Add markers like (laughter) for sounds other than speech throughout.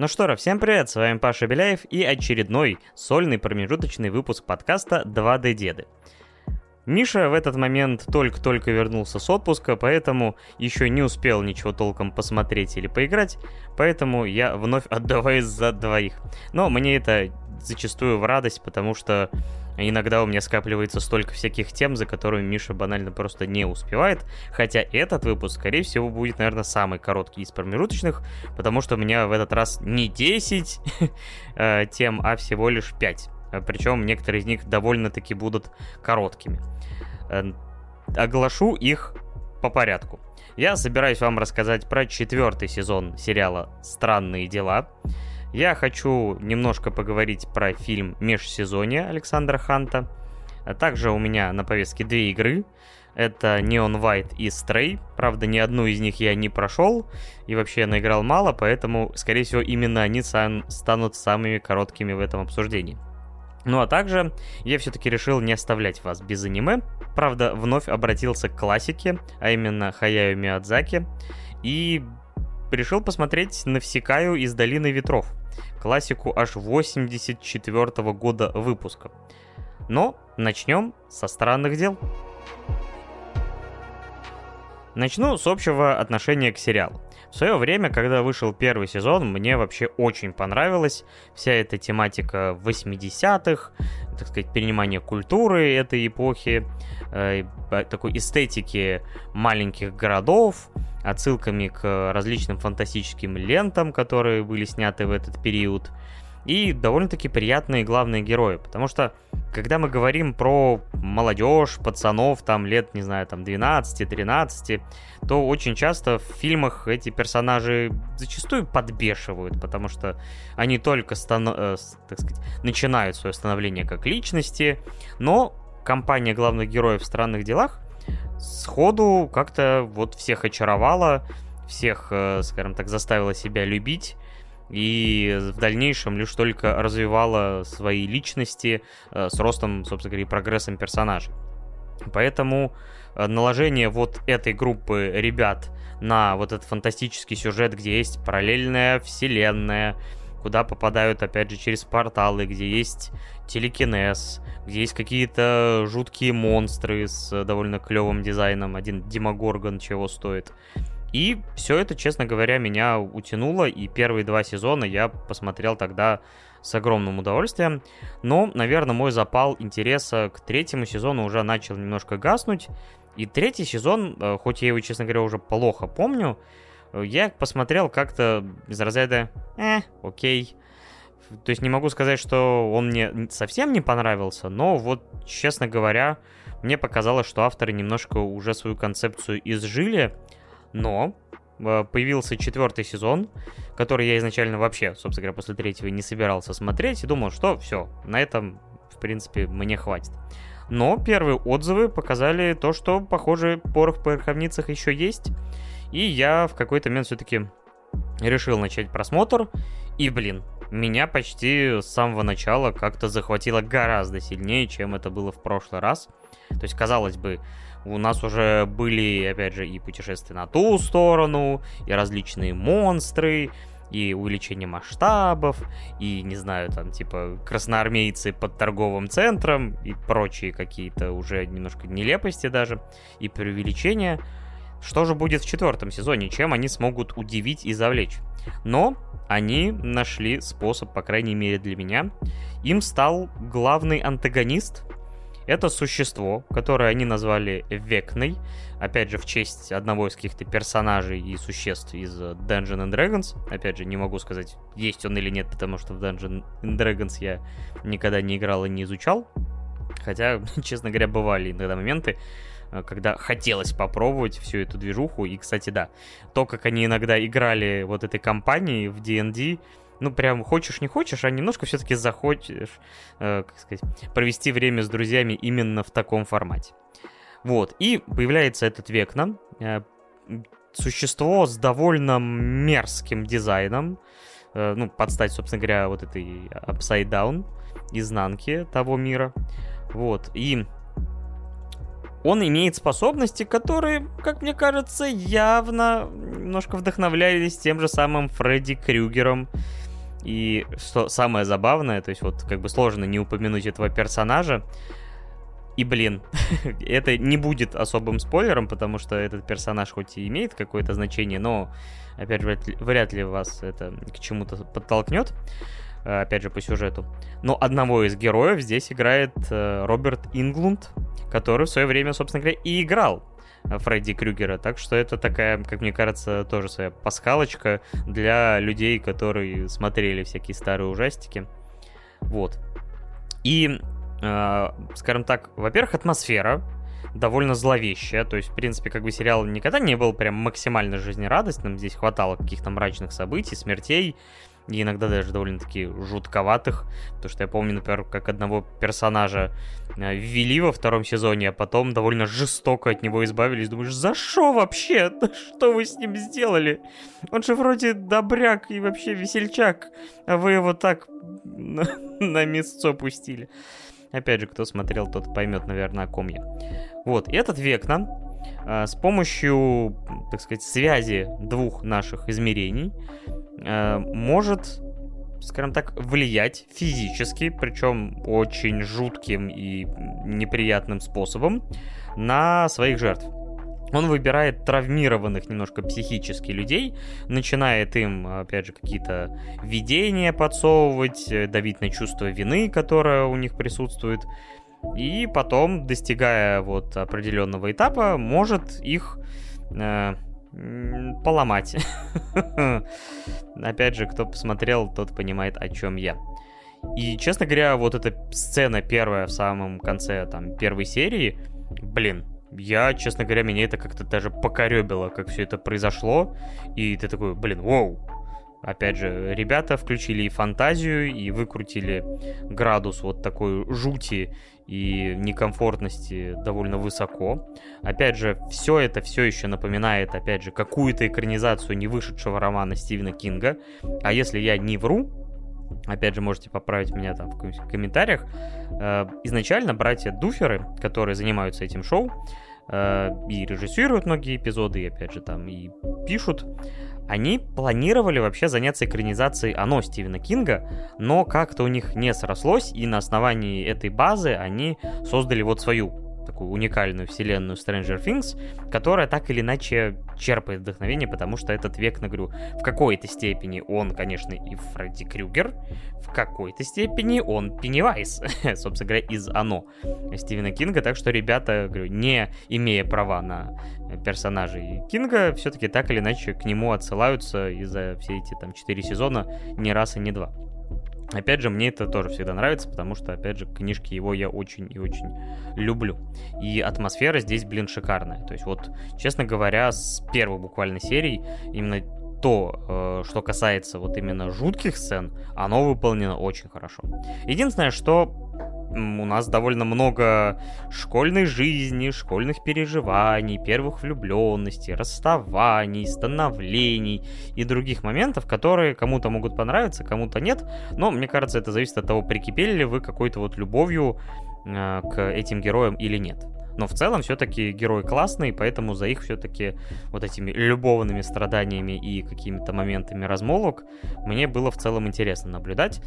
Ну что ж, всем привет, с вами Паша Беляев и очередной сольный промежуточный выпуск подкаста «2D Деды». Миша в этот момент только-только вернулся с отпуска, поэтому еще не успел ничего толком посмотреть или поиграть, поэтому я вновь (laughs) отдаваюсь за двоих. Но мне это зачастую в радость, потому что Иногда у меня скапливается столько всяких тем, за которыми Миша банально просто не успевает. Хотя этот выпуск, скорее всего, будет, наверное, самый короткий из промежуточных, потому что у меня в этот раз не 10 (laughs) э, тем, а всего лишь 5. Причем некоторые из них довольно-таки будут короткими. Оглашу их по порядку. Я собираюсь вам рассказать про четвертый сезон сериала «Странные дела». Я хочу немножко поговорить про фильм «Межсезонье» Александра Ханта. А также у меня на повестке две игры. Это Neon White и Stray. Правда, ни одну из них я не прошел. И вообще наиграл мало, поэтому, скорее всего, именно они станут самыми короткими в этом обсуждении. Ну а также я все-таки решил не оставлять вас без аниме. Правда, вновь обратился к классике, а именно Хаяю Миядзаки. И решил посмотреть Навсекаю из Долины Ветров классику аж 84 -го года выпуска. Но начнем со странных дел. Начну с общего отношения к сериалу. В свое время, когда вышел первый сезон, мне вообще очень понравилась вся эта тематика 80-х, так сказать, перенимание культуры этой эпохи, э, такой эстетики маленьких городов, отсылками к различным фантастическим лентам, которые были сняты в этот период. И довольно-таки приятные главные герои, потому что когда мы говорим про молодежь, пацанов, там лет, не знаю, там 12-13, то очень часто в фильмах эти персонажи зачастую подбешивают, потому что они только, стану, э, так сказать, начинают свое становление как личности, но компания главных героев в странных делах сходу как-то вот всех очаровала, всех, э, скажем так, заставила себя любить, и в дальнейшем лишь только развивала свои личности э, с ростом, собственно говоря, и прогрессом персонажей. Поэтому э, наложение вот этой группы ребят на вот этот фантастический сюжет, где есть параллельная вселенная, куда попадают, опять же, через порталы, где есть телекинез, где есть какие-то жуткие монстры с довольно клевым дизайном, один Демогоргон чего стоит. И все это, честно говоря, меня утянуло, и первые два сезона я посмотрел тогда с огромным удовольствием. Но, наверное, мой запал интереса к третьему сезону уже начал немножко гаснуть. И третий сезон, э, хоть я его, честно говоря, уже плохо помню, э, я посмотрел как-то из разряда «э, окей». То есть не могу сказать, что он мне совсем не понравился, но вот, честно говоря, мне показалось, что авторы немножко уже свою концепцию изжили, но э, появился четвертый сезон, который я изначально вообще, собственно говоря, после третьего не собирался смотреть и думал, что все, на этом, в принципе, мне хватит. Но первые отзывы показали то, что, похоже, порох в пороховницах еще есть. И я в какой-то момент все-таки решил начать просмотр. И, блин, меня почти с самого начала как-то захватило гораздо сильнее, чем это было в прошлый раз. То есть, казалось бы, у нас уже были, опять же, и путешествия на ту сторону, и различные монстры, и увеличение масштабов, и, не знаю, там, типа, красноармейцы под торговым центром, и прочие какие-то уже немножко нелепости даже, и преувеличения. Что же будет в четвертом сезоне? Чем они смогут удивить и завлечь? Но они нашли способ, по крайней мере для меня. Им стал главный антагонист, это существо, которое они назвали Векной, опять же, в честь одного из каких-то персонажей и существ из Dungeons and Dragons. Опять же, не могу сказать, есть он или нет, потому что в Dungeons and Dragons я никогда не играл и не изучал. Хотя, (laughs) честно говоря, бывали иногда моменты, когда хотелось попробовать всю эту движуху. И, кстати, да, то, как они иногда играли вот этой компанией в D&D, ну, прям хочешь не хочешь, а немножко все-таки захочешь, э, как сказать, провести время с друзьями именно в таком формате. Вот, и появляется этот Векна, э, существо с довольно мерзким дизайном, э, ну, под стать, собственно говоря, вот этой Upside Down, изнанки того мира. Вот, и он имеет способности, которые, как мне кажется, явно немножко вдохновлялись тем же самым Фредди Крюгером. И что самое забавное, то есть вот как бы сложно не упомянуть этого персонажа, и, блин, (laughs) это не будет особым спойлером, потому что этот персонаж хоть и имеет какое-то значение, но, опять же, вряд ли вас это к чему-то подтолкнет, опять же, по сюжету. Но одного из героев здесь играет э, Роберт Инглунд, который в свое время, собственно говоря, и играл Фредди Крюгера. Так что это такая, как мне кажется, тоже своя пасхалочка для людей, которые смотрели всякие старые ужастики. Вот. И, э, скажем так, во-первых, атмосфера довольно зловещая. То есть, в принципе, как бы сериал никогда не был прям максимально жизнерадостным. Здесь хватало каких-то мрачных событий, смертей и иногда даже довольно-таки жутковатых. Потому что я помню, например, как одного персонажа э, ввели во втором сезоне, а потом довольно жестоко от него избавились. Думаешь, за что вообще? (laughs) Что вы с ним сделали? Он же вроде добряк и вообще весельчак, а вы его так на, (laughs) на мясцо пустили. Опять же, кто смотрел, тот поймет, наверное, о ком я. Вот, и этот Векна с помощью, так сказать, связи двух наших измерений Э, может, скажем так, влиять физически, причем очень жутким и неприятным способом, на своих жертв. Он выбирает травмированных немножко психически людей, начинает им, опять же, какие-то видения подсовывать, э, давить на чувство вины, которое у них присутствует, и потом, достигая вот определенного этапа, может их э, поломать. (laughs) Опять же, кто посмотрел, тот понимает, о чем я. И, честно говоря, вот эта сцена первая в самом конце там первой серии, блин, я, честно говоря, меня это как-то даже покоребило, как все это произошло. И ты такой, блин, воу, Опять же, ребята включили и фантазию, и выкрутили градус вот такой жути и некомфортности довольно высоко. Опять же, все это все еще напоминает, опять же, какую-то экранизацию не вышедшего романа Стивена Кинга. А если я не вру, опять же, можете поправить меня там в комментариях, э, изначально братья Дуферы, которые занимаются этим шоу, и режиссируют многие эпизоды, и опять же там и пишут, они планировали вообще заняться экранизацией «Оно» Стивена Кинга, но как-то у них не срослось, и на основании этой базы они создали вот свою такую уникальную вселенную Stranger Things, которая так или иначе черпает вдохновение, потому что этот век, на говорю, в какой-то степени он, конечно, и Фредди Крюгер, в какой-то степени он Пеннивайз, (laughs) собственно говоря, из «Оно» Стивена Кинга, так что ребята, говорю, не имея права на персонажей Кинга, все-таки так или иначе к нему отсылаются и за все эти там четыре сезона не раз и не два. Опять же, мне это тоже всегда нравится, потому что, опять же, книжки его я очень и очень люблю. И атмосфера здесь, блин, шикарная. То есть вот, честно говоря, с первой буквально серии именно то, э, что касается вот именно жутких сцен, оно выполнено очень хорошо. Единственное, что у нас довольно много школьной жизни, школьных переживаний, первых влюбленностей, расставаний, становлений и других моментов, которые кому-то могут понравиться, кому-то нет. Но мне кажется, это зависит от того, прикипели ли вы какой-то вот любовью э, к этим героям или нет. Но в целом все-таки герой классный, поэтому за их все-таки вот этими любовными страданиями и какими-то моментами размолвок мне было в целом интересно наблюдать.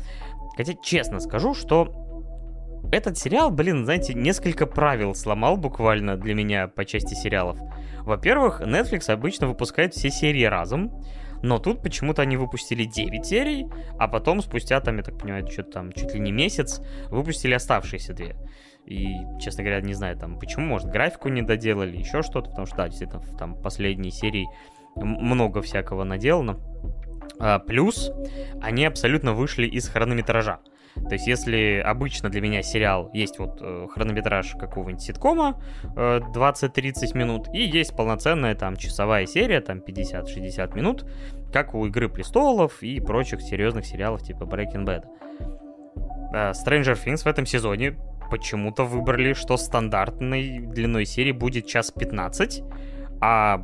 Хотя честно скажу, что этот сериал, блин, знаете, несколько правил сломал буквально для меня по части сериалов. Во-первых, Netflix обычно выпускает все серии разом, но тут почему-то они выпустили 9 серий, а потом спустя, там, я так понимаю, что-то там чуть ли не месяц, выпустили оставшиеся две. И, честно говоря, не знаю, там, почему, может, графику не доделали, еще что-то, потому что, да, действительно, в там последней серии много всякого наделано. А, плюс, они абсолютно вышли из хронометража. То есть, если обычно для меня сериал есть вот э, хронометраж какого-нибудь ситкома э, 20-30 минут, и есть полноценная там часовая серия, там 50-60 минут, как у Игры Престолов и прочих серьезных сериалов типа Breaking Bad. Э, Stranger Things в этом сезоне почему-то выбрали, что стандартной длиной серии будет час 15, а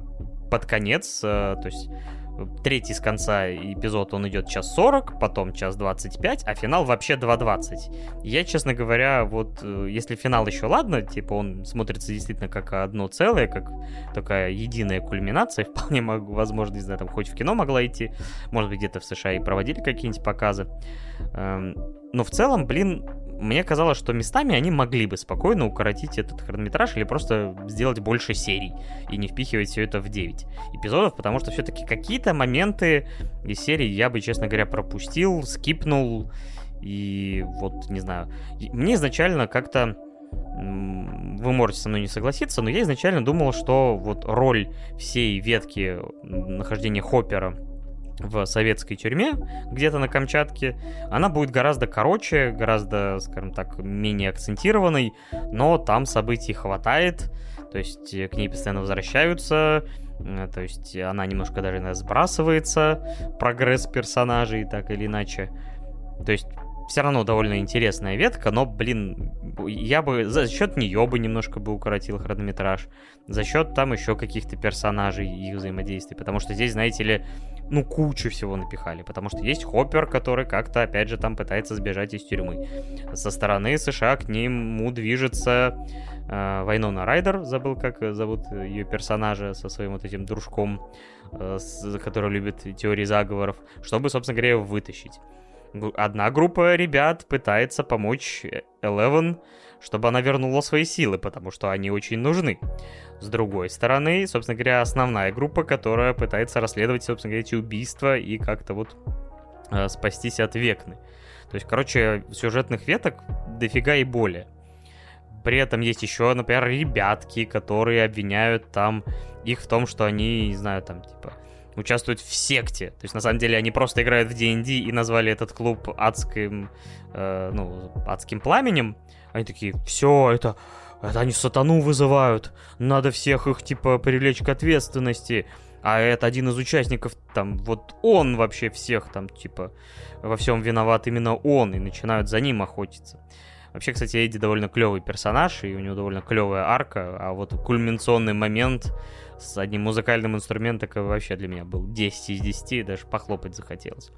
под конец, э, то есть третий с конца эпизод, он идет час 40, потом час 25, а финал вообще 2.20. Я, честно говоря, вот э, если финал еще ладно, типа он смотрится действительно как одно целое, как такая единая кульминация, (laughs) вполне могу, возможно, не знаю, там хоть в кино могла идти, может быть, где-то в США и проводили какие-нибудь показы. Эм, но в целом, блин, мне казалось, что местами они могли бы спокойно укоротить этот хронометраж или просто сделать больше серий и не впихивать все это в 9 эпизодов, потому что все-таки какие-то моменты из серии я бы, честно говоря, пропустил, скипнул, и вот, не знаю, мне изначально как-то вы можете со мной не согласиться, но я изначально думал, что вот роль всей ветки нахождения Хоппера в советской тюрьме, где-то на Камчатке, она будет гораздо короче, гораздо, скажем так, менее акцентированной, но там событий хватает, то есть к ней постоянно возвращаются, э, то есть она немножко даже сбрасывается, прогресс персонажей, так или иначе. То есть все равно довольно интересная ветка, но, блин, я бы за счет нее бы немножко бы укоротил хронометраж, за счет там еще каких-то персонажей и их взаимодействий, потому что здесь, знаете ли, ну, кучу всего напихали, потому что есть Хоппер, который как-то, опять же, там пытается сбежать из тюрьмы. Со стороны США к нему движется э, Вайнона Райдер, забыл, как зовут ее персонажа со своим вот этим дружком, э, с, который любит теории заговоров, чтобы, собственно говоря, его вытащить одна группа ребят пытается помочь Eleven, чтобы она вернула свои силы, потому что они очень нужны. С другой стороны, собственно говоря, основная группа, которая пытается расследовать, собственно говоря, эти убийства и как-то вот э, спастись от Векны. То есть, короче, сюжетных веток дофига и более. При этом есть еще, например, ребятки, которые обвиняют там их в том, что они, не знаю, там, типа, участвуют в секте. То есть, на самом деле, они просто играют в D&D и назвали этот клуб адским, э, ну, адским пламенем. Они такие, все, это, это они сатану вызывают, надо всех их, типа, привлечь к ответственности. А это один из участников, там, вот он вообще всех, там, типа, во всем виноват именно он, и начинают за ним охотиться. Вообще, кстати, Эдди довольно клевый персонаж, и у него довольно клевая арка, а вот кульминационный момент с одним музыкальным инструментом вообще для меня был 10 из 10, даже похлопать захотелось.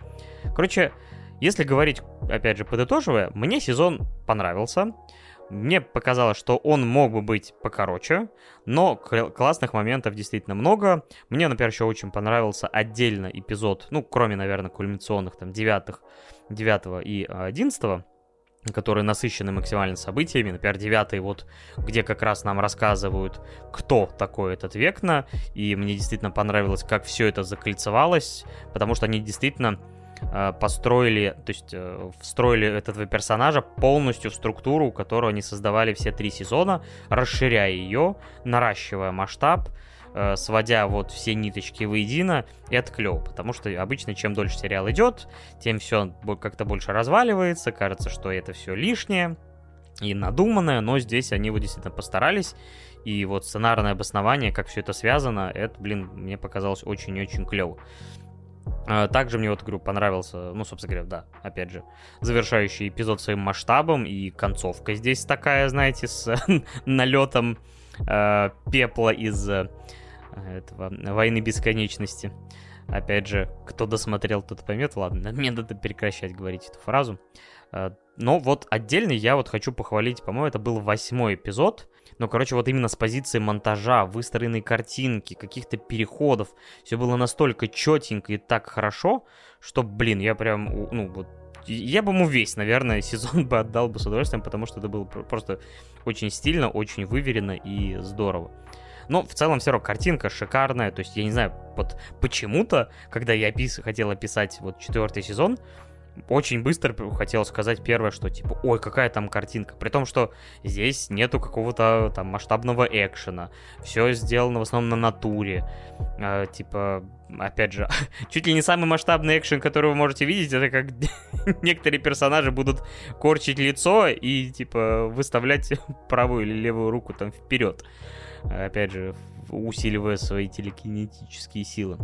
Короче, если говорить, опять же, подытоживая, мне сезон понравился. Мне показалось, что он мог бы быть покороче, но классных моментов действительно много. Мне, например, еще очень понравился отдельно эпизод, ну, кроме, наверное, кульминационных, там, 9, 9 и 11 которые насыщены максимально событиями. Например, девятый вот, где как раз нам рассказывают, кто такой этот Векна, и мне действительно понравилось, как все это закольцевалось, потому что они действительно э, построили, то есть э, встроили этого персонажа полностью в структуру, которую они создавали все три сезона, расширяя ее, наращивая масштаб, э, сводя вот все ниточки воедино, это клево, потому что обычно чем дольше сериал идет, тем все как-то больше разваливается, кажется, что это все лишнее и надуманное, но здесь они вот действительно постарались, и вот сценарное обоснование, как все это связано, это, блин, мне показалось очень-очень клево. А, также мне вот, говорю, понравился, ну, собственно говоря, да, опять же, завершающий эпизод своим масштабом и концовка здесь такая, знаете, с (laughs) налетом э, пепла из этого «Войны бесконечности». Опять же, кто досмотрел, тот поймет. Ладно, (laughs) мне надо прекращать говорить эту фразу. А, но вот отдельно я вот хочу похвалить, по-моему, это был восьмой эпизод. Но, короче, вот именно с позиции монтажа, выстроенной картинки, каких-то переходов, все было настолько четенько и так хорошо, что, блин, я прям, ну, вот я бы ему весь, наверное, (laughs) сезон бы отдал бы с удовольствием, потому что это было просто очень стильно, очень выверено и здорово. Но в целом все равно картинка шикарная. То есть, я не знаю, вот почему-то, когда я опис... хотел описать вот четвертый сезон, очень быстро хотел сказать первое, что типа, ой, какая там картинка. При том, что здесь нету какого-то там масштабного экшена. Все сделано в основном на натуре. Э, типа, опять же, (laughs) чуть ли не самый масштабный экшен, который вы можете видеть, это как (laughs) некоторые персонажи будут корчить лицо и типа выставлять (laughs) правую или левую руку там вперед опять же, усиливая свои телекинетические силы.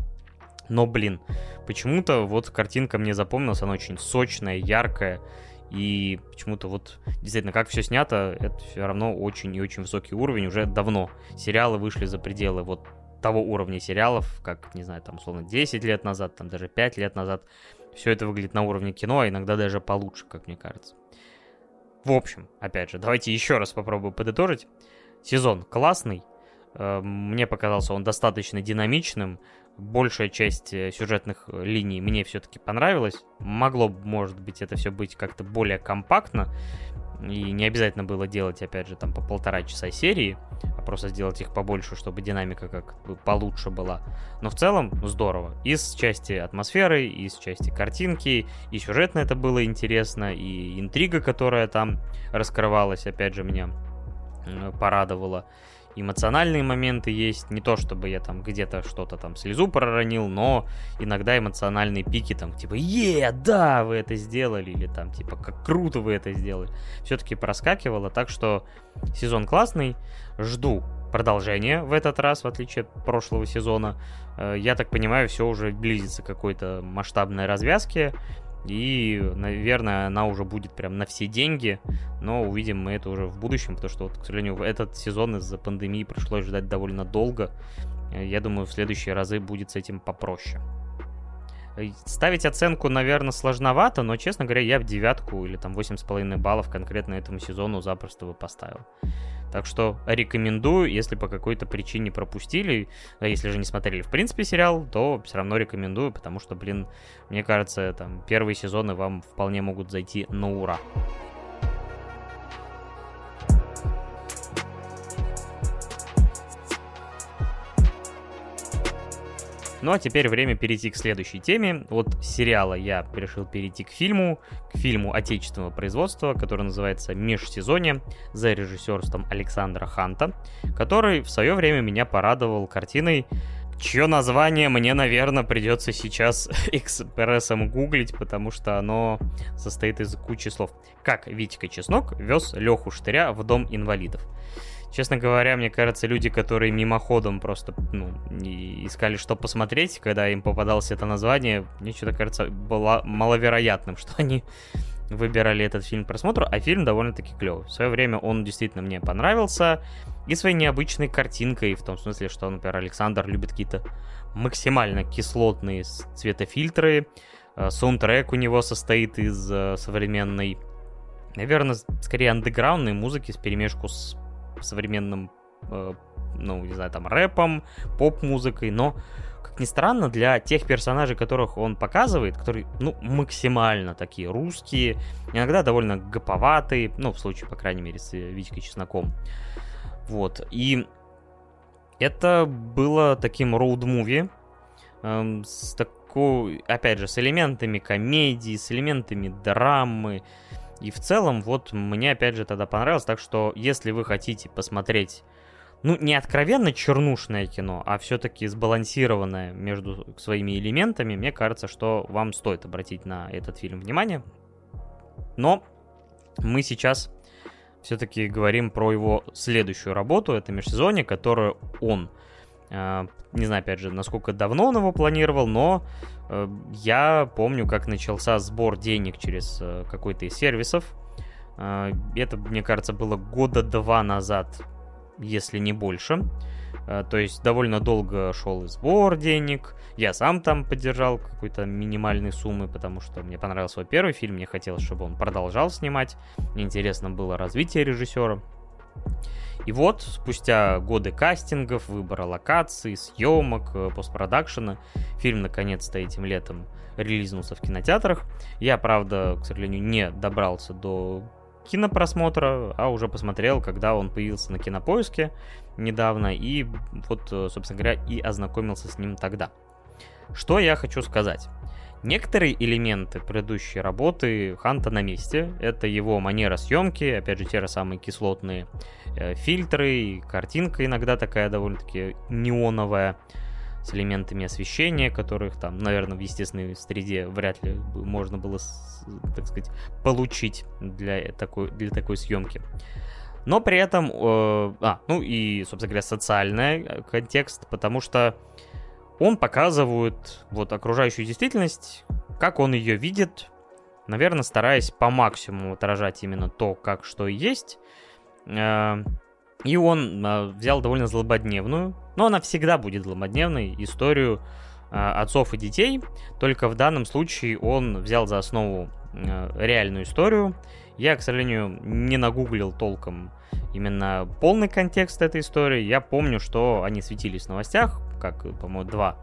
Но, блин, почему-то вот картинка мне запомнилась, она очень сочная, яркая, и почему-то вот действительно, как все снято, это все равно очень и очень высокий уровень. Уже давно сериалы вышли за пределы вот того уровня сериалов, как, не знаю, там, условно, 10 лет назад, там, даже 5 лет назад. Все это выглядит на уровне кино, а иногда даже получше, как мне кажется. В общем, опять же, давайте еще раз попробую подытожить. Сезон классный. Э, мне показался он достаточно динамичным. Большая часть э, сюжетных линий мне все-таки понравилась. Могло, может быть, это все быть как-то более компактно. И не обязательно было делать, опять же, там по полтора часа серии, а просто сделать их побольше, чтобы динамика как бы получше была. Но в целом здорово. Из части атмосферы, из части картинки, и сюжетно это было интересно, и интрига, которая там раскрывалась, опять же, меня порадовала эмоциональные моменты есть. Не то, чтобы я там где-то что-то там слезу проронил, но иногда эмоциональные пики там типа «Е, да, вы это сделали!» или там типа «Как круто вы это сделали!» Все-таки проскакивало, так что сезон классный. Жду продолжение в этот раз, в отличие от прошлого сезона. Э, я так понимаю, все уже близится к какой-то масштабной развязке. И, наверное, она уже будет прям на все деньги, но увидим мы это уже в будущем, потому что, вот, к сожалению, этот сезон из-за пандемии пришлось ждать довольно долго. Я думаю, в следующие разы будет с этим попроще. Ставить оценку, наверное, сложновато, но, честно говоря, я в девятку или там 8,5 баллов конкретно этому сезону запросто бы поставил. Так что рекомендую, если по какой-то причине пропустили, а если же не смотрели в принципе сериал, то все равно рекомендую, потому что, блин, мне кажется, там первые сезоны вам вполне могут зайти на ура. Ну а теперь время перейти к следующей теме. Вот сериала я решил перейти к фильму, к фильму отечественного производства, который называется «Межсезонье» за режиссерством Александра Ханта, который в свое время меня порадовал картиной, чье название мне, наверное, придется сейчас (laughs) экспрессом гуглить, потому что оно состоит из кучи слов. Как Витька Чеснок вез Леху Штыря в дом инвалидов. Честно говоря, мне кажется, люди, которые мимоходом просто ну, искали, что посмотреть, когда им попадалось это название, мне что-то кажется было маловероятным, что они выбирали этот фильм к просмотру, а фильм довольно-таки клевый. В свое время он действительно мне понравился, и своей необычной картинкой, в том смысле, что, например, Александр любит какие-то максимально кислотные цветофильтры, э, саундтрек у него состоит из э, современной, наверное, скорее андеграундной музыки с перемешку с современным, э, ну, не знаю, там, рэпом, поп-музыкой, но, как ни странно, для тех персонажей, которых он показывает, которые, ну, максимально такие русские, иногда довольно гоповатые, ну, в случае, по крайней мере, с Витькой Чесноком. Вот, и это было таким роуд-муви, эм, с такой, опять же, с элементами комедии, с элементами драмы, и в целом, вот мне опять же тогда понравилось, так что если вы хотите посмотреть, ну, не откровенно чернушное кино, а все-таки сбалансированное между своими элементами, мне кажется, что вам стоит обратить на этот фильм внимание. Но мы сейчас все-таки говорим про его следующую работу, это межсезонье, которую он, не знаю, опять же, насколько давно он его планировал, но Э, я помню, как начался сбор денег через э, какой-то из сервисов. Э, это, мне кажется, было года два назад, если не больше. То есть довольно долго шел и сбор денег. Я сам там поддержал какой-то минимальной суммы, потому что мне понравился свой первый фильм. Мне хотелось, чтобы он продолжал снимать. Интересно было развитие режиссера. И вот, спустя годы кастингов, выбора локаций, съемок, э, постпродакшена, фильм наконец-то этим летом релизнулся в кинотеатрах. Я, правда, к сожалению, не добрался до кинопросмотра, а уже посмотрел, когда он появился на кинопоиске недавно, и вот, э, собственно говоря, и ознакомился с ним тогда. Что я хочу сказать? Некоторые элементы предыдущей работы Ханта на месте. Это его манера съемки, опять же, те же самые кислотные э, фильтры, картинка иногда такая довольно-таки неоновая, с элементами освещения, которых там, наверное, в естественной среде вряд ли можно было, так сказать, получить для такой, для такой съемки. Но при этом, э, а, ну и, собственно говоря, социальный э, контекст, потому что он показывает вот окружающую действительность, как он ее видит, наверное, стараясь по максимуму отражать именно то, как что есть. Э, И он э, взял довольно злободневную, но она всегда будет злободневной, историю э, отцов и детей, только в данном случае он взял за основу реальную историю. Я, к сожалению, не нагуглил толком именно полный контекст этой истории. Я помню, что они светились в новостях, как, по-моему, два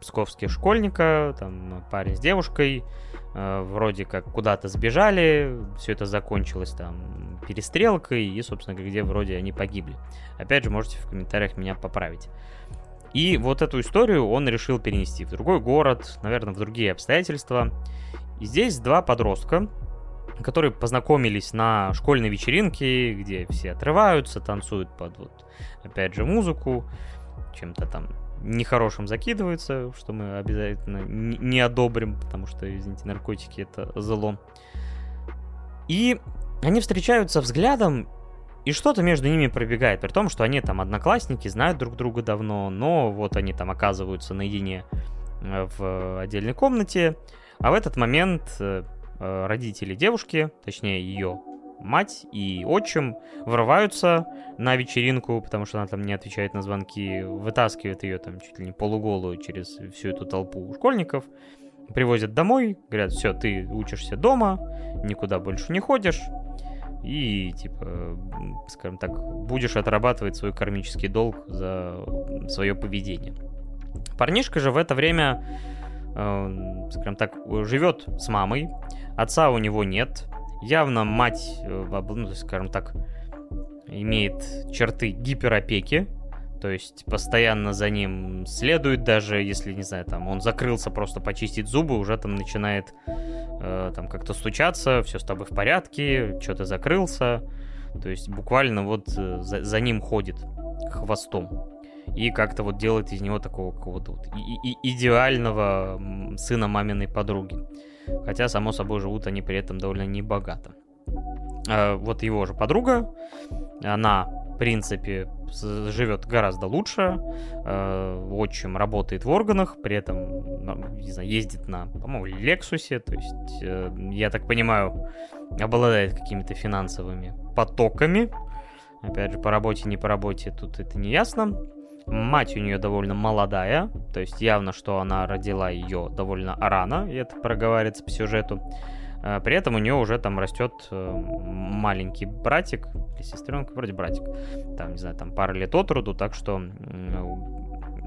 псковских школьника, там парень с девушкой, э, вроде как куда-то сбежали, все это закончилось там перестрелкой, и, собственно, где вроде они погибли. Опять же, можете в комментариях меня поправить. И вот эту историю он решил перенести в другой город, наверное, в другие обстоятельства. И здесь два подростка, которые познакомились на школьной вечеринке, где все отрываются, танцуют под вот, опять же, музыку, чем-то там нехорошим закидываются, что мы обязательно не одобрим, потому что, извините, наркотики это зло. И они встречаются взглядом, и что-то между ними пробегает, при том, что они там одноклассники, знают друг друга давно, но вот они там оказываются наедине э, в отдельной комнате, а в этот момент э, родители девушки, точнее ее мать и отчим врываются на вечеринку, потому что она там не отвечает на звонки, вытаскивает ее там чуть ли не полуголую через всю эту толпу школьников, привозят домой, говорят, все, ты учишься дома, никуда больше не ходишь, и, типа, скажем так, будешь отрабатывать свой кармический долг за свое поведение. Парнишка же в это время, э, скажем так, живет с мамой, отца у него нет, Явно мать, э, ну, скажем так, имеет черты гиперопеки, то есть постоянно за ним следует, даже если, не знаю, там он закрылся просто почистить зубы, уже там начинает э, там как-то стучаться, все с тобой в порядке, что то закрылся. То есть буквально вот э, за, за ним ходит хвостом. И как-то вот делает из него такого какого-то вот и, и, идеального сына маминой подруги. Хотя, само собой, живут они при этом довольно небогато. А вот его же подруга, она, в принципе, живет гораздо лучше, э, отчим работает в органах, при этом, не знаю, ездит на, по-моему, Лексусе, то есть, э, я так понимаю, обладает какими-то финансовыми потоками. Опять же, по работе, не по работе, тут это не ясно. Мать у нее довольно молодая, то есть явно, что она родила ее довольно рано, и это проговаривается по сюжету. А, при этом у нее уже там растет э, маленький братик, или сестренка, вроде братик, там, не знаю, там пара лет от роду, так что,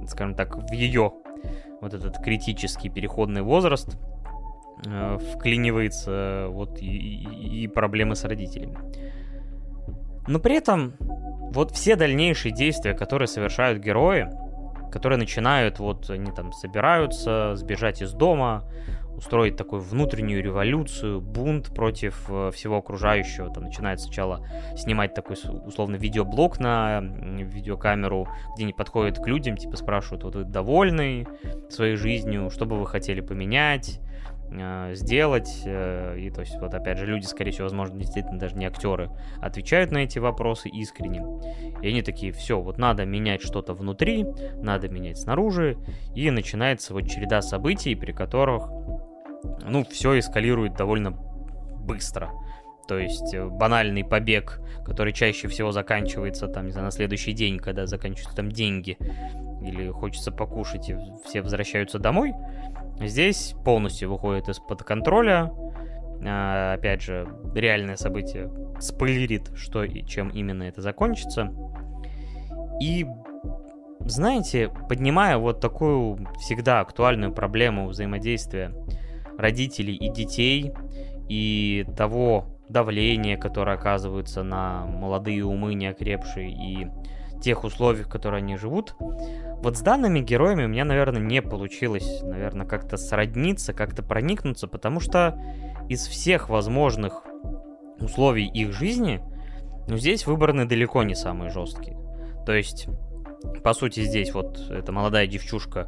скажем так, в ее вот этот критический переходный возраст э, вклинивается вот и, и, и проблемы с родителями. Но при этом вот все дальнейшие действия, которые совершают герои, которые начинают, вот они там собираются сбежать из дома, устроить такую внутреннюю революцию, бунт против э, всего окружающего. Там начинают сначала снимать такой условно видеоблог на видеокамеру, где они подходят к людям, типа спрашивают, вот вы довольны своей жизнью, что бы вы хотели поменять, сделать. Э, и то есть, вот опять же, люди, скорее всего, возможно, действительно даже не актеры, отвечают на эти вопросы искренне. И они такие, все, вот надо менять что-то внутри, надо менять снаружи. И начинается вот череда событий, при которых, ну, все эскалирует довольно быстро. То есть э, банальный побег, который чаще всего заканчивается там, не знаю, на следующий день, когда заканчиваются там деньги, или хочется покушать, и все возвращаются домой, Здесь полностью выходит из-под контроля. А, опять же, реальное событие спойлерит, что и чем именно это закончится. И, знаете, поднимая вот такую всегда актуальную проблему взаимодействия родителей и детей, и того давления, которое оказывается на молодые умы, неокрепшие, и тех условиях, в которых они живут, вот с данными героями у меня, наверное, не получилось, наверное, как-то сродниться, как-то проникнуться, потому что из всех возможных условий их жизни, ну, здесь выбраны далеко не самые жесткие. То есть, по сути, здесь вот эта молодая девчушка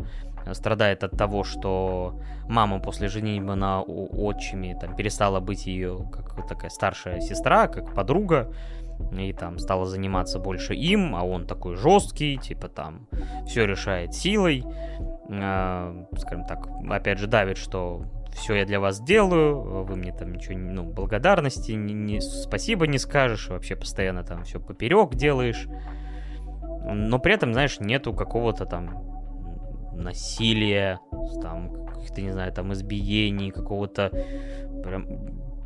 страдает от того, что мама после женитьбы на отчиме там перестала быть ее как такая старшая сестра, как подруга, и там стала заниматься больше им, а он такой жесткий, типа там все решает силой, э, скажем так, опять же давит, что все я для вас делаю, вы мне там ничего, ну, благодарности, не, не, спасибо не скажешь, вообще постоянно там все поперек делаешь. Но при этом, знаешь, нету какого-то там насилия, там, каких-то, не знаю, там, избиений, какого-то прям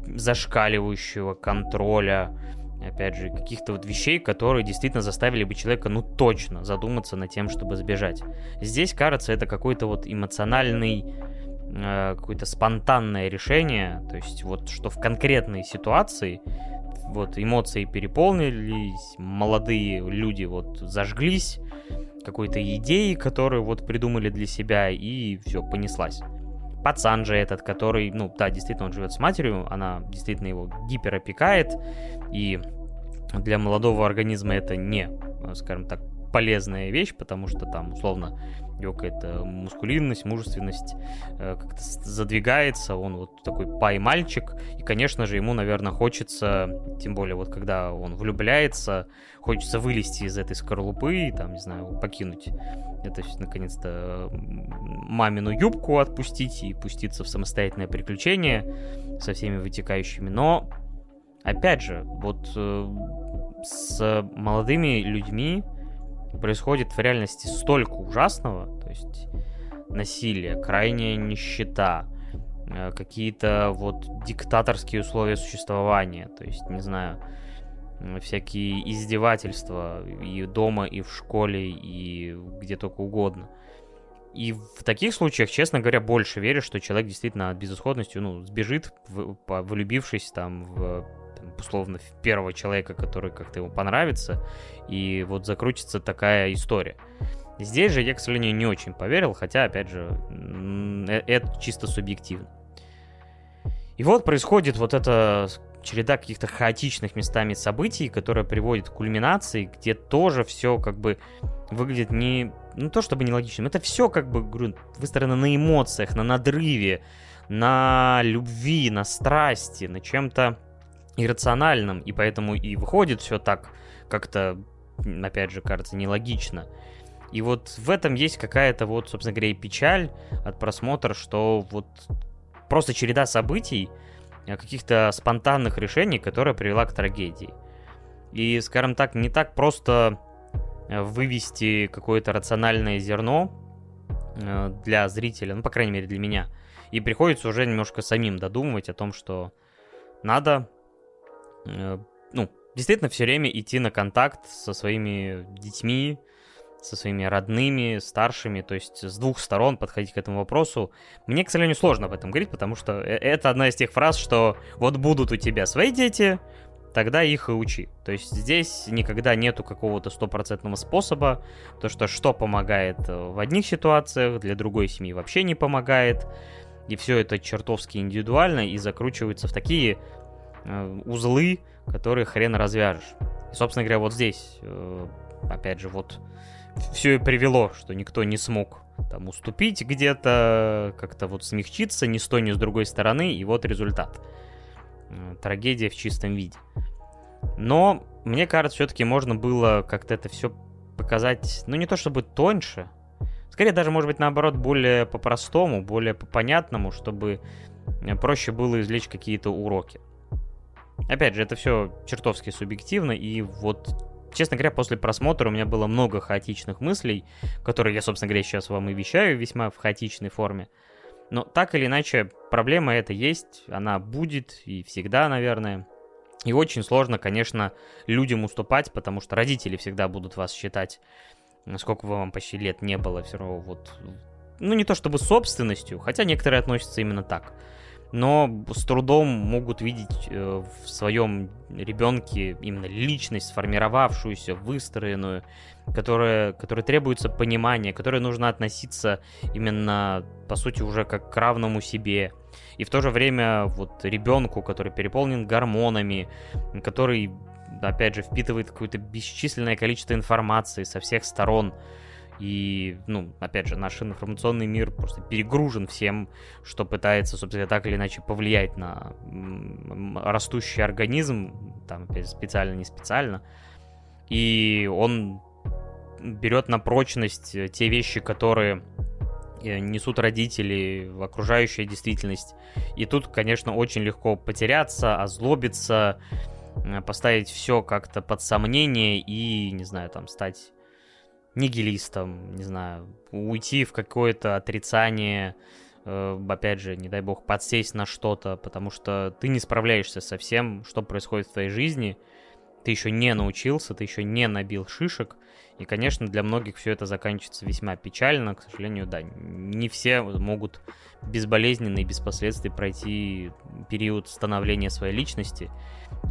зашкаливающего контроля, опять же, каких-то вот вещей, которые действительно заставили бы человека, ну, точно задуматься над тем, чтобы сбежать. Здесь, кажется, это какой-то вот эмоциональный, э, какое-то спонтанное решение, то есть вот что в конкретной ситуации вот эмоции переполнились, молодые люди вот зажглись какой-то идеей, которую вот придумали для себя, и все, понеслась. Пацан же этот, который, ну, да, действительно, он живет с матерью, она действительно его гиперопекает, и для молодого организма это не, скажем так, полезная вещь, потому что там, условно, его какая-то мускулинность, мужественность э, как-то задвигается, он вот такой пай-мальчик, и, конечно же, ему, наверное, хочется, тем более вот когда он влюбляется, хочется вылезти из этой скорлупы и, там, не знаю, покинуть это, наконец-то, мамину юбку отпустить и пуститься в самостоятельное приключение со всеми вытекающими, но, опять же, вот э, с молодыми людьми происходит в реальности столько ужасного, то есть насилие, крайняя нищета, э, какие-то вот диктаторские условия существования, то есть, не знаю, всякие издевательства и дома, и в школе, и где только угодно. И в таких случаях, честно говоря, больше верю, что человек действительно от безысходностью, ну, сбежит, влюбившись там в условно, первого человека, который как-то ему понравится, и вот закрутится такая история. Здесь же я, к сожалению, не очень поверил, хотя, опять же, э, это чисто субъективно. И вот происходит вот эта череда каких-то хаотичных местами событий, которая приводит к кульминации, где тоже все как бы выглядит не, не то чтобы нелогичным, это все как бы говорю, выстроено на эмоциях, на надрыве, на любви, на страсти, на чем-то иррациональным, и поэтому и выходит все так как-то, опять же, кажется, нелогично. И вот в этом есть какая-то вот, собственно говоря, и печаль от просмотра, что вот просто череда событий, э, каких-то спонтанных решений, которая привела к трагедии. И, скажем так, не так просто э, вывести какое-то рациональное зерно э, для зрителя, ну, по крайней мере, для меня. И приходится уже немножко самим додумывать о том, что надо ну, действительно все время идти на контакт со своими детьми, со своими родными, старшими, то есть с двух сторон подходить к этому вопросу. Мне, к сожалению, сложно об этом говорить, потому что э, это одна из тех фраз, что вот будут у тебя свои дети, тогда их и учи. То есть здесь никогда нету какого-то стопроцентного способа, то что что помогает в одних ситуациях, для другой семьи вообще не помогает, и все это чертовски индивидуально и закручивается в такие Э, узлы, которые хрен развяжешь. И, собственно говоря, вот здесь, э, опять же, вот все и привело, что никто не смог там уступить где-то, как-то вот смягчиться ни с той, ни с другой стороны, и вот результат. Э, трагедия в чистом виде. Но, мне кажется, все-таки можно было как-то это все показать, ну не то чтобы тоньше, скорее даже, может быть, наоборот, более по-простому, более по-понятному, чтобы проще было извлечь какие-то уроки. Опять же, это все чертовски субъективно, и вот, честно говоря, после просмотра у меня было много хаотичных мыслей, которые я, собственно говоря, сейчас вам и вещаю весьма в хаотичной форме. Но так или иначе, проблема эта есть, она будет и всегда, наверное. И очень сложно, конечно, людям уступать, потому что родители всегда будут вас считать, сколько вам почти лет не было, все равно вот... Ну, не то чтобы собственностью, хотя некоторые относятся именно так но с трудом могут видеть э, в своем ребенке именно личность, сформировавшуюся, выстроенную, которая, которой требуется понимание, которой нужно относиться именно, по сути, уже как к равному себе. И в то же время вот ребенку, который переполнен гормонами, который, опять же, впитывает какое-то бесчисленное количество информации со всех сторон, и, ну, опять же, наш информационный мир просто перегружен всем, что пытается, собственно, так или иначе повлиять на растущий организм, там, опять специально, не специально. И он берет на прочность те вещи, которые несут родители, окружающая действительность. И тут, конечно, очень легко потеряться, озлобиться, э, поставить все как-то под сомнение и, не знаю, там, стать нигилистом, не знаю, уйти в какое-то отрицание, э, опять же, не дай бог, подсесть на что-то, потому что ты не справляешься со всем, что происходит в твоей жизни, ты еще не научился, ты еще не набил шишек, и, конечно, для многих все это заканчивается весьма печально. К сожалению, да, не все могут безболезненно и без последствий пройти период становления своей личности.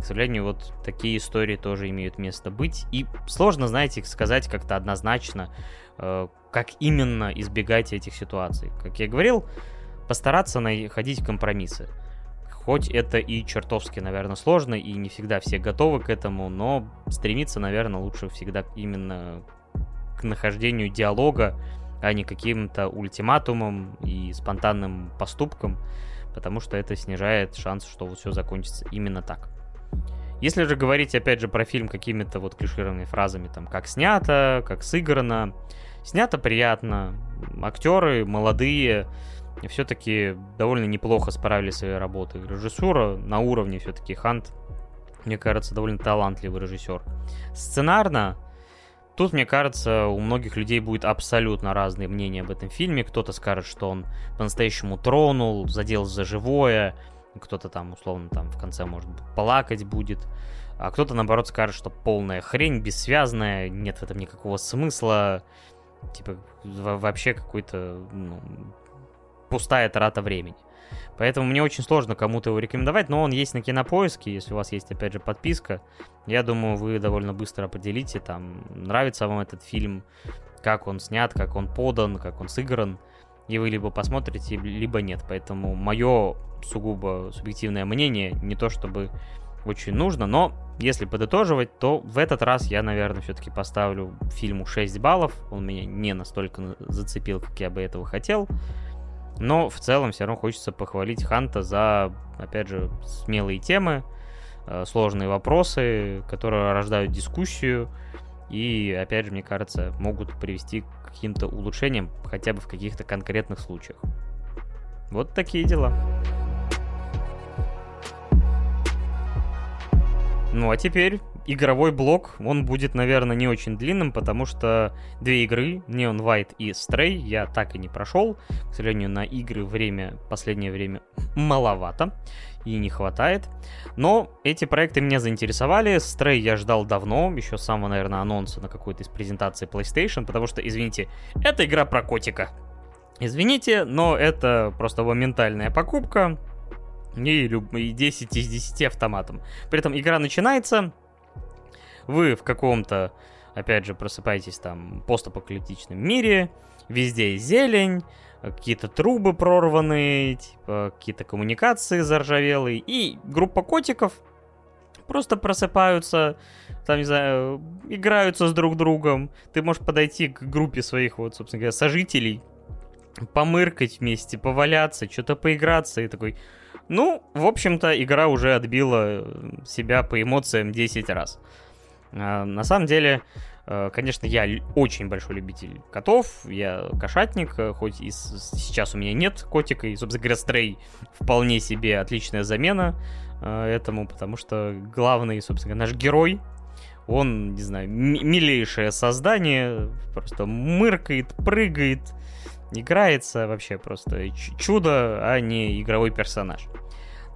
К сожалению, вот такие истории тоже имеют место быть. И сложно, знаете, сказать как-то однозначно, э, как именно избегать этих ситуаций. Как я говорил, постараться находить компромиссы. Хоть это и чертовски, наверное, сложно, и не всегда все готовы к этому, но стремиться, наверное, лучше всегда именно к нахождению диалога, а не каким-то ультиматумом и спонтанным поступкам, потому что это снижает шанс, что вот все закончится именно так. Если же говорить, опять же, про фильм какими-то вот клишированными фразами, там, как снято, как сыграно, снято приятно, актеры молодые, все-таки довольно неплохо справились своей работой. Режиссура на уровне все-таки Хант, мне кажется, довольно талантливый режиссер. Сценарно, тут, мне кажется, у многих людей будет абсолютно разные мнения об этом фильме. Кто-то скажет, что он по-настоящему тронул, задел за живое, кто-то там, условно, там в конце, может быть, плакать будет. А кто-то, наоборот, скажет, что полная хрень, бессвязная, нет в этом никакого смысла. Типа, вообще какой-то ну, пустая трата времени. Поэтому мне очень сложно кому-то его рекомендовать, но он есть на кинопоиске, если у вас есть, опять же, подписка. Я думаю, вы довольно быстро определите, там, нравится вам этот фильм, как он снят, как он подан, как он сыгран. И вы либо посмотрите, либо нет. Поэтому мое сугубо субъективное мнение не то чтобы очень нужно, но если подытоживать, то в этот раз я, наверное, все-таки поставлю фильму 6 баллов. Он меня не настолько зацепил, как я бы этого хотел. Но в целом все равно хочется похвалить Ханта за, опять же, смелые темы, э, сложные вопросы, которые рождают дискуссию и, опять же, мне кажется, могут привести к каким-то улучшениям хотя бы в каких-то конкретных случаях. Вот такие дела. Ну а теперь игровой блок, он будет, наверное, не очень длинным, потому что две игры, Neon White и Stray, я так и не прошел. К сожалению, на игры время, последнее время маловато и не хватает. Но эти проекты меня заинтересовали. Stray я ждал давно, еще с самого, наверное, анонса на какой-то из презентаций PlayStation, потому что, извините, это игра про котика. Извините, но это просто моментальная покупка, и, люб... и 10 из 10 автоматом. При этом игра начинается, вы в каком-то, опять же, просыпаетесь там постапокалиптичном мире, везде зелень, какие-то трубы прорванные, типа какие-то коммуникации заржавелые, и группа котиков просто просыпаются, там, не знаю, играются с друг другом. Ты можешь подойти к группе своих, вот, собственно говоря, сожителей, помыркать вместе, поваляться, что-то поиграться, и такой... Ну, в общем-то, игра уже отбила себя по эмоциям 10 раз. А, на самом деле, э, конечно, я очень большой любитель котов, я кошатник, э, хоть и сейчас у меня нет котика, и, собственно говоря, Стрей вполне себе отличная замена э, этому, потому что главный, собственно наш герой, он, не знаю, милейшее создание, просто мыркает, прыгает, играется вообще просто чудо, а не игровой персонаж.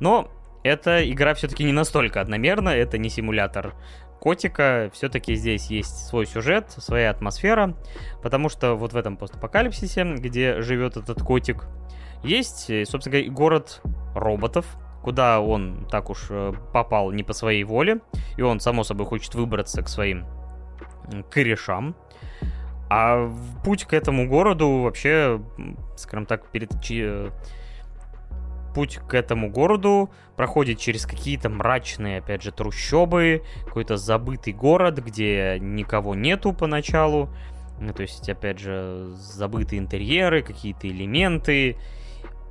Но эта игра все-таки не настолько одномерна, это не симулятор котика, все-таки здесь есть свой сюжет, своя атмосфера, потому что вот в этом постапокалипсисе, где живет этот котик, есть, э, собственно говоря, город роботов, куда он так уж э, попал не по своей воле, и он, само собой, хочет выбраться к своим корешам. А путь к этому городу вообще, скажем так, перед путь к этому городу проходит через какие-то мрачные, опять же, трущобы, какой-то забытый город, где никого нету поначалу. Ну, то есть, опять же, забытые интерьеры, какие-то элементы.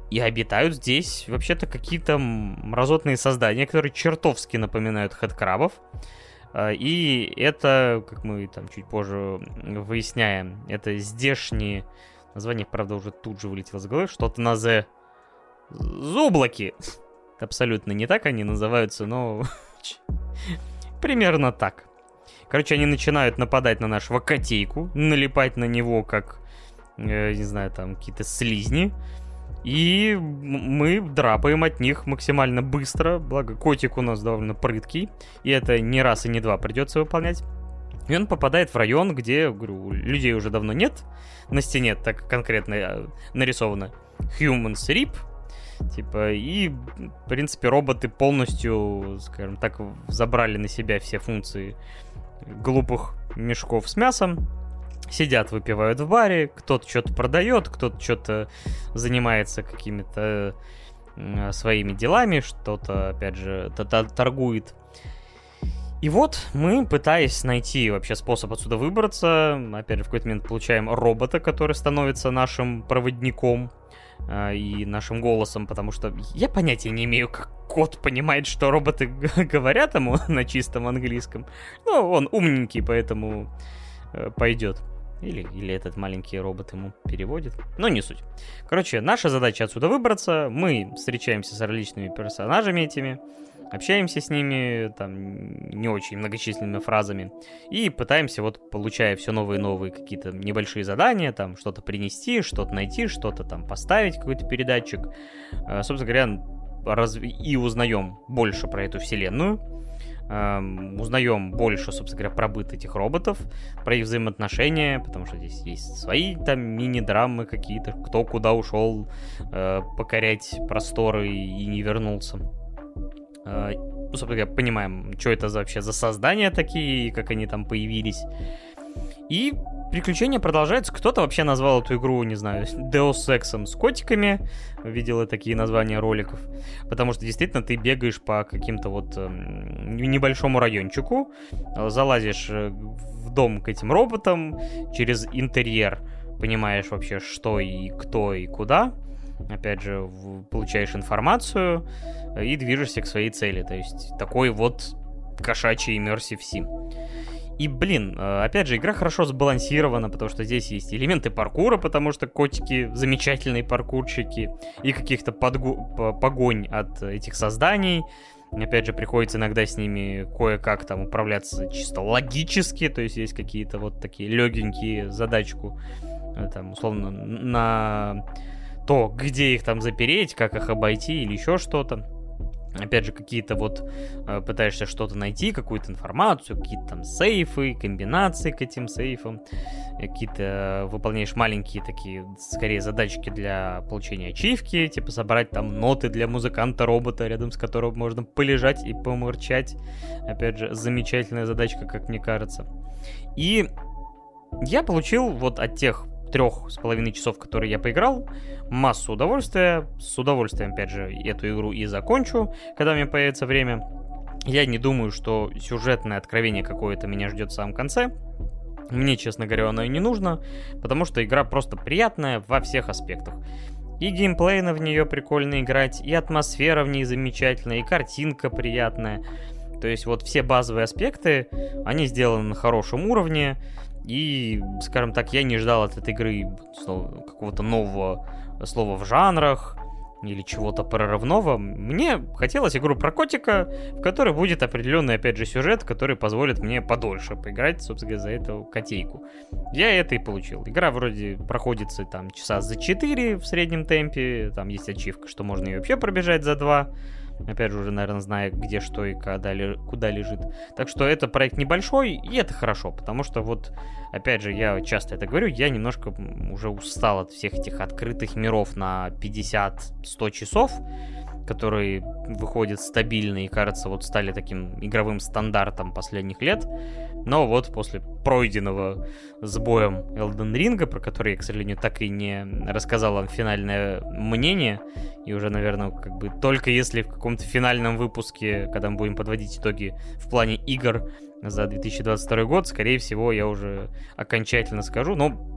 И обитают здесь вообще-то какие-то мразотные создания, которые чертовски напоминают хэдкрабов. А, и это, как мы там чуть позже выясняем, это здешние Название, правда, уже тут же вылетело с головы. Что-то на Z. Зублаки. Абсолютно не так они называются, но... (laughs) Примерно так. Короче, они начинают нападать на нашего котейку, налипать на него, как, э, не знаю, там, какие-то слизни. И мы драпаем от них максимально быстро, благо котик у нас довольно прыткий, и это не раз и не два придется выполнять. И он попадает в район, где, говорю, людей уже давно нет. На стене так конкретно э, нарисовано Humans RIP. Типа, и, в принципе, роботы полностью, скажем так, забрали на себя все функции глупых мешков с мясом. Сидят, выпивают в баре, кто-то что-то продает, кто-то что-то занимается какими-то своими делами, что-то, опять же, торгует. И вот мы, пытаясь найти вообще способ отсюда выбраться, опять же, в какой-то момент получаем робота, который становится нашим проводником э, и нашим голосом, потому что я понятия не имею, как кот понимает, что роботы (laughs) говорят ему на чистом английском. Но он умненький, поэтому э, пойдет. Или, или этот маленький робот ему переводит. Но не суть. Короче, наша задача отсюда выбраться. Мы встречаемся с различными персонажами этими общаемся с ними, там, не очень многочисленными фразами, и пытаемся, вот, получая все новые и новые какие-то небольшие задания, там, что-то принести, что-то найти, что-то там поставить, какой-то передатчик, э, собственно говоря, раз... и узнаем больше про эту вселенную, эм, узнаем больше, собственно говоря, про быт этих роботов, про их взаимоотношения, потому что здесь есть свои там мини-драмы какие-то, кто куда ушел э, покорять просторы и не вернулся. Э, ну, собственно понимаем, что это вообще за создания такие, как они там появились. И приключения продолжаются. Кто-то вообще назвал эту игру, не знаю, Deus Ex'ом с котиками. Видел такие названия роликов. Потому что действительно ты бегаешь по каким-то вот э, небольшому райончику, залазишь э, в дом к этим роботам, через интерьер понимаешь вообще, что и кто и куда опять же, получаешь информацию и движешься к своей цели. То есть такой вот кошачий Immersive Sim. И, блин, э, опять же, игра хорошо сбалансирована, потому что здесь есть элементы паркура, потому что котики замечательные паркурщики, и каких-то подгу- погонь от этих созданий. Опять же, приходится иногда с ними кое-как там управляться чисто логически, то есть есть какие-то вот такие легенькие задачку, э, там, условно, на то, где их там запереть, как их обойти или еще что-то. Опять же, какие-то вот э, пытаешься что-то найти, какую-то информацию, какие-то там сейфы, комбинации к этим сейфам, какие-то э, выполняешь маленькие такие, скорее, задачки для получения ачивки, типа собрать там ноты для музыканта-робота, рядом с которым можно полежать и помурчать. Опять же, замечательная задачка, как мне кажется. И я получил вот от тех трех с половиной часов, которые я поиграл, массу удовольствия. С удовольствием, опять же, эту игру и закончу, когда меня появится время. Я не думаю, что сюжетное откровение какое-то меня ждет в самом конце. Мне, честно говоря, оно и не нужно, потому что игра просто приятная во всех аспектах. И геймплейно в нее прикольно играть, и атмосфера в ней замечательная, и картинка приятная. То есть вот все базовые аспекты, они сделаны на хорошем уровне. И, скажем так, я не ждал от этой игры какого-то нового слова в жанрах или чего-то прорывного. Мне хотелось игру про котика, в которой будет определенный, опять же, сюжет, который позволит мне подольше поиграть, собственно, за эту котейку. Я это и получил. Игра вроде проходится там часа за 4 в среднем темпе, там есть ачивка, что можно ее вообще пробежать за 2. Опять же, уже, наверное, зная, где что и когда, куда лежит. Так что это проект небольшой, и это хорошо, потому что вот, опять же, я часто это говорю, я немножко уже устал от всех этих открытых миров на 50-100 часов которые выходят стабильно и, кажется, вот стали таким игровым стандартом последних лет. Но вот после пройденного с боем Elden Ring, про который я, к сожалению, так и не рассказал вам финальное мнение, и уже, наверное, как бы только если в каком-то финальном выпуске, когда мы будем подводить итоги в плане игр за 2022 год, скорее всего, я уже окончательно скажу, но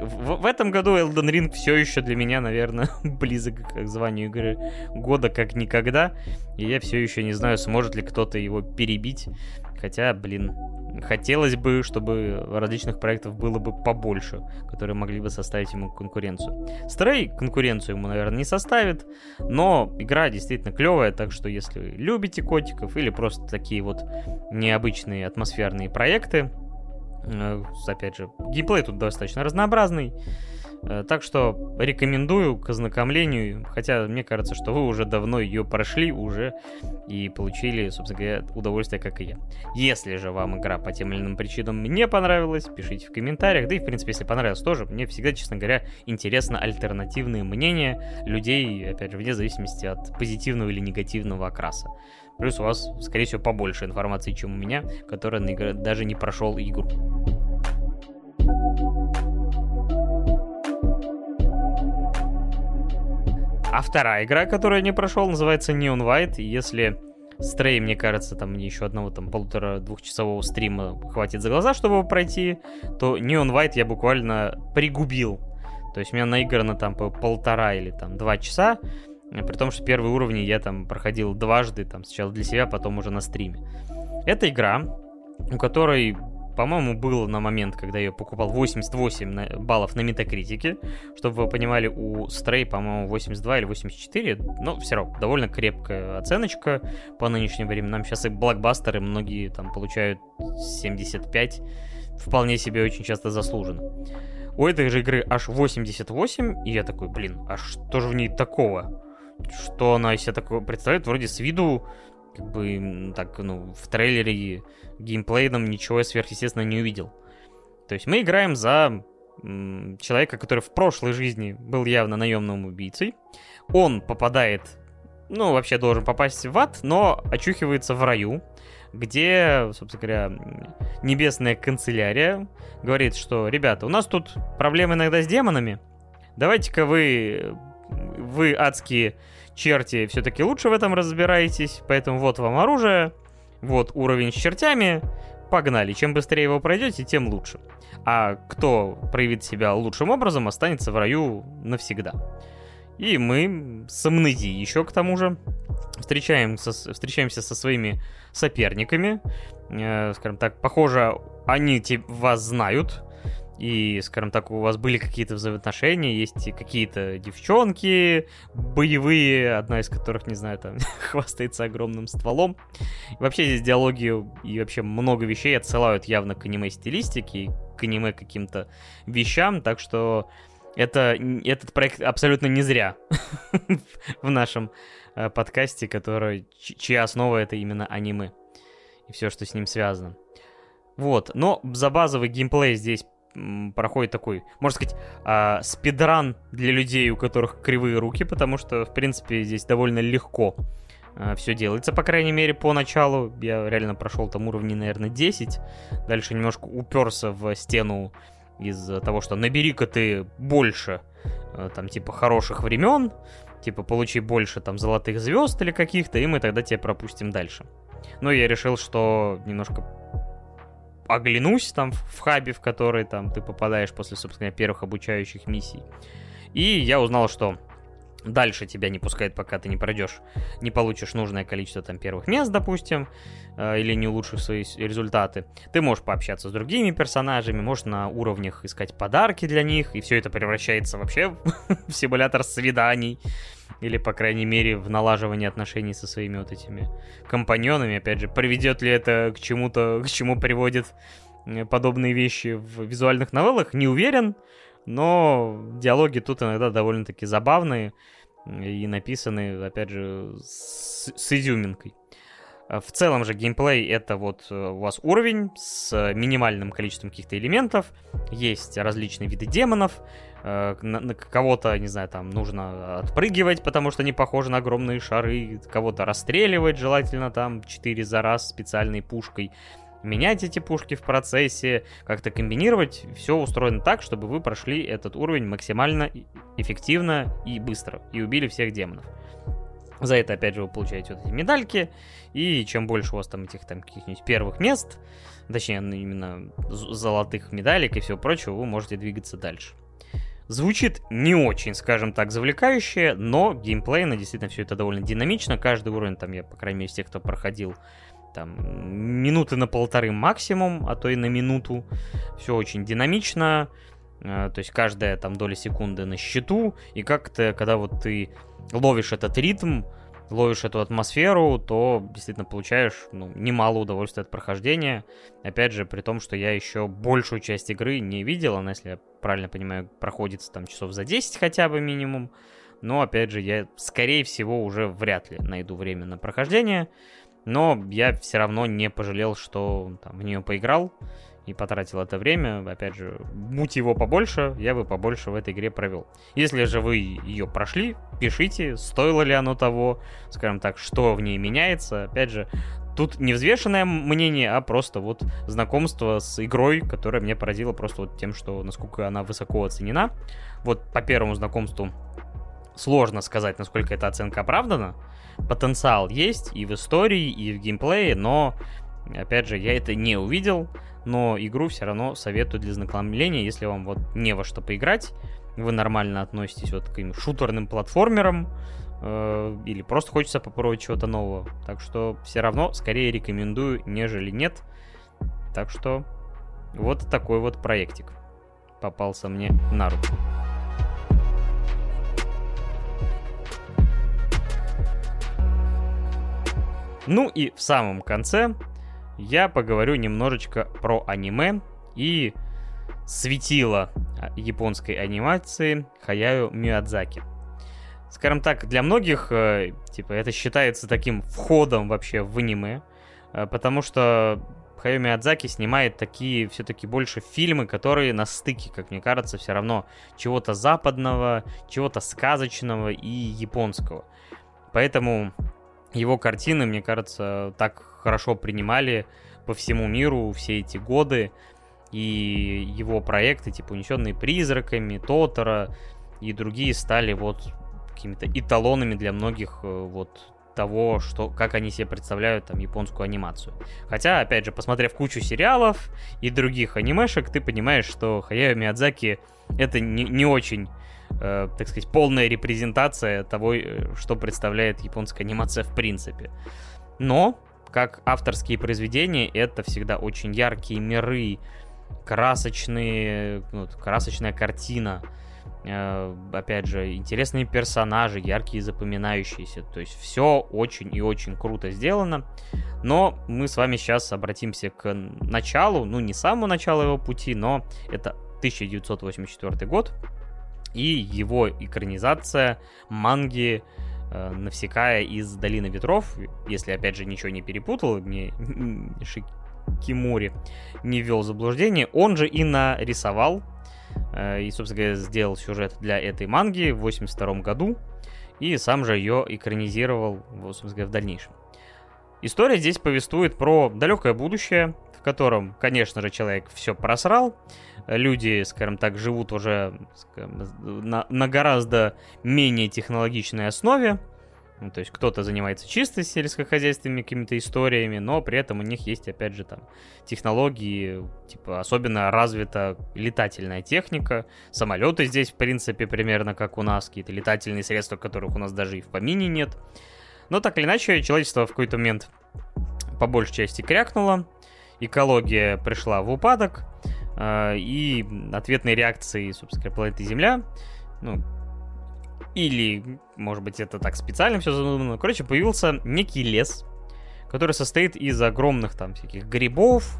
в, в этом году Elden Ring все еще для меня, наверное, (laughs) близок к званию игры года как никогда. И я все еще не знаю, сможет ли кто-то его перебить. Хотя, блин, хотелось бы, чтобы различных проектов было бы побольше, которые могли бы составить ему конкуренцию. Стрей конкуренцию ему, наверное, не составит, но игра действительно клевая, так что если любите котиков или просто такие вот необычные атмосферные проекты, опять же, геймплей тут достаточно разнообразный, Э, так что рекомендую к ознакомлению, хотя мне кажется, что вы уже давно ее прошли уже и получили, собственно говоря, удовольствие, как и я. Если же вам игра по тем или иным причинам не понравилась, пишите в комментариях, да и, в принципе, если понравилось тоже, мне всегда, честно говоря, интересно альтернативные мнения людей, опять же, вне зависимости от позитивного или негативного окраса. Плюс у вас, скорее всего, побольше информации, чем у меня, которая даже не прошел игру. А вторая игра, которую я не прошел, называется Neon White. И если Стрей, мне кажется, там мне еще одного там полутора-двухчасового стрима хватит за глаза, чтобы его пройти, то Neon White я буквально пригубил. То есть у меня наиграно там по полтора или там два часа, при том, что первые уровни я там проходил дважды, там сначала для себя, потом уже на стриме. Это игра, у которой по-моему, было на момент, когда я ее покупал 88 баллов на метакритике. Чтобы вы понимали, у Stray, по-моему, 82 или 84. Но все равно довольно крепкая оценочка по нынешним временам. Сейчас и блокбастеры многие там получают 75. Вполне себе очень часто заслуженно. У этой же игры аж 88, и я такой, блин, а что же в ней такого? Что она из себя такое представляет? Вроде с виду как бы так, ну, в трейлере геймплейном ничего сверхъестественного не увидел. То есть мы играем за человека, который в прошлой жизни был явно наемным убийцей. Он попадает, ну, вообще должен попасть в ад, но очухивается в раю, где, собственно говоря, небесная канцелярия говорит, что, ребята, у нас тут проблемы иногда с демонами, давайте-ка вы, вы адские черти все-таки лучше в этом разбираетесь, поэтому вот вам оружие, вот уровень с чертями, погнали. Чем быстрее его пройдете, тем лучше. А кто проявит себя лучшим образом, останется в раю навсегда. И мы с амнезией еще к тому же встречаемся, встречаемся со своими соперниками. Э, скажем так, похоже, они вас знают и, скажем так, у вас были какие-то взаимоотношения, есть какие-то девчонки боевые, одна из которых, не знаю, там, (laughs) хвастается огромным стволом. И вообще здесь диалоги и вообще много вещей отсылают явно к аниме-стилистике, к аниме каким-то вещам, так что это, этот проект абсолютно не зря (laughs) в нашем э, подкасте, который, чья основа это именно аниме и все, что с ним связано. Вот, но за базовый геймплей здесь проходит такой, можно сказать, э, спидран для людей, у которых кривые руки, потому что, в принципе, здесь довольно легко э, все делается, по крайней мере, по началу. Я реально прошел там уровни, наверное, 10. Дальше немножко уперся в стену из того, что набери-ка ты больше, э, там, типа, хороших времен, типа, получи больше, там, золотых звезд или каких-то, и мы тогда тебя пропустим дальше. Но я решил, что немножко оглянусь там в хабе, в который там ты попадаешь после, собственно, первых обучающих миссий. И я узнал, что дальше тебя не пускают, пока ты не пройдешь, не получишь нужное количество там первых мест, допустим, э, или не улучшишь свои результаты. Ты можешь пообщаться с другими персонажами, можешь на уровнях искать подарки для них, и все это превращается вообще (laughs) в симулятор свиданий. Или, по крайней мере, в налаживании отношений со своими вот этими компаньонами. Опять же, приведет ли это к чему-то, к чему приводит э, подобные вещи в визуальных новеллах, не уверен. Но диалоги тут иногда довольно-таки забавные и написаны, опять же, с, с изюминкой. А в целом же геймплей это вот э, у вас уровень с минимальным количеством каких-то элементов, есть различные виды демонов, э, на кого-то, не знаю, там нужно отпрыгивать, потому что они похожи на огромные шары, кого-то расстреливать, желательно там 4 за раз специальной пушкой, менять эти пушки в процессе, как-то комбинировать, все устроено так, чтобы вы прошли этот уровень максимально эффективно и быстро, и убили всех демонов. За это, опять же, вы получаете вот эти медальки, и чем больше у вас там этих там каких-нибудь первых мест, точнее, ну, именно золотых медалек и всего прочего, вы можете двигаться дальше. Звучит не очень, скажем так, завлекающе, но геймплейно действительно все это довольно динамично. Каждый уровень, там, я, по крайней мере, из тех, кто проходил, там, минуты на полторы максимум, а то и на минуту. Все очень динамично, то есть каждая там доля секунды на счету, и как-то, когда вот ты ловишь этот ритм, ловишь эту атмосферу, то действительно получаешь ну, немало удовольствия от прохождения. Опять же, при том, что я еще большую часть игры не видел, она, если я правильно понимаю, проходится там часов за 10 хотя бы минимум. Но, опять же, я, скорее всего, уже вряд ли найду время на прохождение. Но я все равно не пожалел, что там, в нее поиграл и потратил это время. Опять же, будь его побольше, я бы побольше в этой игре провел. Если же вы ее прошли, пишите, стоило ли оно того, скажем так, что в ней меняется. Опять же, тут не взвешенное мнение, а просто вот знакомство с игрой, которая меня поразила просто вот тем, что насколько она высоко оценена. Вот по первому знакомству сложно сказать, насколько эта оценка оправдана. Потенциал есть и в истории, и в геймплее, но, опять же, я это не увидел но игру все равно советую для знакомления, если вам вот не во что поиграть, вы нормально относитесь вот к таким шутерным платформерам, э, или просто хочется попробовать чего-то нового. Так что все равно скорее рекомендую, нежели нет. Так что вот такой вот проектик попался мне на руку. Ну и в самом конце я поговорю немножечко про аниме и светило японской анимации Хаяю Миядзаки. Скажем так, для многих, э, типа, это считается таким входом вообще в аниме, э, потому что Хаяо Миядзаки снимает такие все-таки больше фильмы, которые на стыке, как мне кажется, все равно чего-то западного, чего-то сказочного и японского. Поэтому его картины, мне кажется, так хорошо принимали по всему миру все эти годы. И его проекты, типа «Унесенные призраками», «Тотора» и другие стали вот какими-то эталонами для многих э, вот того, что, как они себе представляют там японскую анимацию. Хотя, опять же, посмотрев кучу сериалов и других анимешек, ты понимаешь, что Хаяо Миядзаки это не, не очень, э, так сказать, полная репрезентация того, э, что представляет японская анимация в принципе. Но как авторские произведения, это всегда очень яркие миры, красочные, ну, красочная картина, э, опять же, интересные персонажи, яркие, запоминающиеся. То есть все очень и очень круто сделано. Но мы с вами сейчас обратимся к началу, ну не самому началу его пути, но это 1984 год и его экранизация манги Навсекая из Долины Ветров, если, опять же, ничего не перепутал, мне Шикимури не ввел заблуждение, он же и нарисовал э, и, собственно говоря, сделал сюжет для этой манги в 82 году, и сам же ее экранизировал, собственно говоря, в дальнейшем. История здесь повествует про далекое будущее, в котором, конечно же, человек все просрал, люди, скажем так, живут уже скажем, на, на гораздо менее технологичной основе. Ну, то есть кто-то занимается чисто сельскохозяйственными какими-то историями, но при этом у них есть, опять же, там технологии, типа особенно развита летательная техника. Самолеты здесь, в принципе, примерно как у нас, какие-то летательные средства, которых у нас даже и в помине нет. Но так или иначе, человечество в какой-то момент по большей части крякнуло, экология пришла в упадок, э, и ответной реакцией, собственно говоря, планеты Земля, ну, или, может быть, это так специально все задумано, короче, появился некий лес, который состоит из огромных там всяких грибов,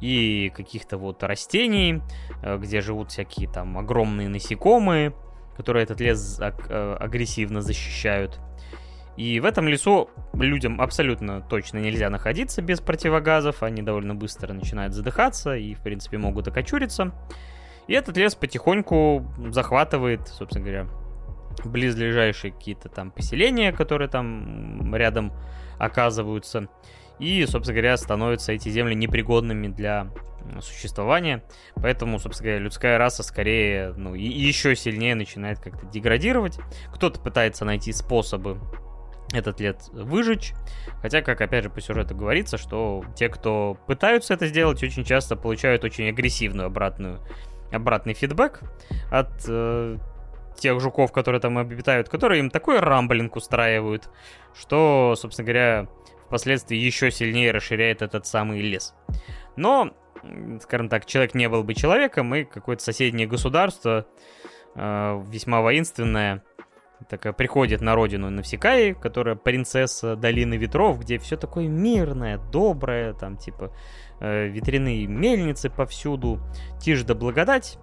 и каких-то вот растений, э, где живут всякие там огромные насекомые, которые этот лес э, агрессивно защищают. И в этом лесу людям абсолютно точно нельзя находиться без противогазов. Они довольно быстро начинают задыхаться и, в принципе, могут окочуриться. И этот лес потихоньку захватывает, собственно говоря, близлежащие какие-то там поселения, которые там рядом оказываются. И, собственно говоря, становятся эти земли непригодными для существования. Поэтому, собственно говоря, людская раса скорее, ну, и еще сильнее начинает как-то деградировать. Кто-то пытается найти способы этот лет выжечь. Хотя, как опять же по сюжету говорится, что те, кто пытаются это сделать, очень часто получают очень агрессивную обратную обратный фидбэк от э, тех жуков, которые там обитают, которые им такой рамблинг устраивают, что, собственно говоря, впоследствии еще сильнее расширяет этот самый лес. Но, скажем так, человек не был бы человеком, и какое-то соседнее государство, э, весьма воинственное, такая приходит на родину Навсекаи, которая принцесса Долины Ветров, где все такое мирное, доброе, там типа э, ветряные мельницы повсюду, тишь да благодать.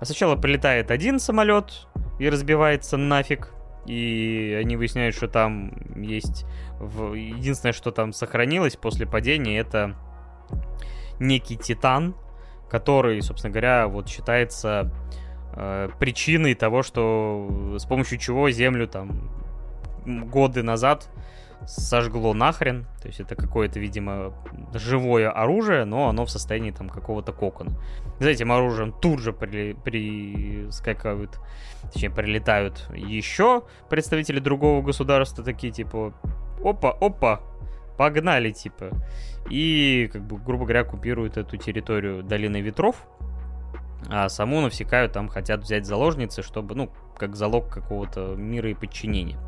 А сначала прилетает один самолет и разбивается нафиг, и они выясняют, что там есть... В... Единственное, что там сохранилось после падения, это некий титан, который, собственно говоря, вот считается э, причиной того, что с помощью чего Землю там годы назад сожгло нахрен. То есть это какое-то, видимо, живое оружие, но оно в состоянии там какого-то кокона. За этим оружием тут же при, прискакивают, точнее, прилетают еще представители другого государства, такие типа, опа, опа, погнали, типа. И, как бы, грубо говоря, оккупируют эту территорию Долины Ветров, а саму Навсекаю там хотят взять заложницы, чтобы, ну, как залог какого-то мира и подчинения.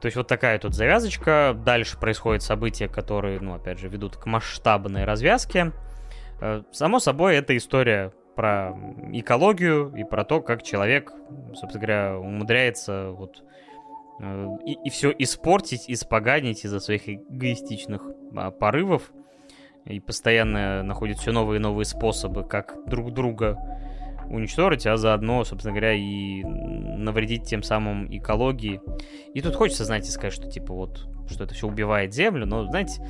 То есть вот такая тут завязочка. Дальше происходят события, которые, ну, опять же, ведут к масштабной развязке. Э, само собой, это история про экологию и про то, как человек, собственно говоря, умудряется вот э, и, и все испортить, испоганить из-за своих эгоистичных а, порывов и постоянно находит все новые и новые способы, как друг друга уничтожить, а заодно, собственно говоря, и навредить тем самым экологии. И тут хочется, знаете, сказать, что типа вот, что это все убивает Землю, но, знаете,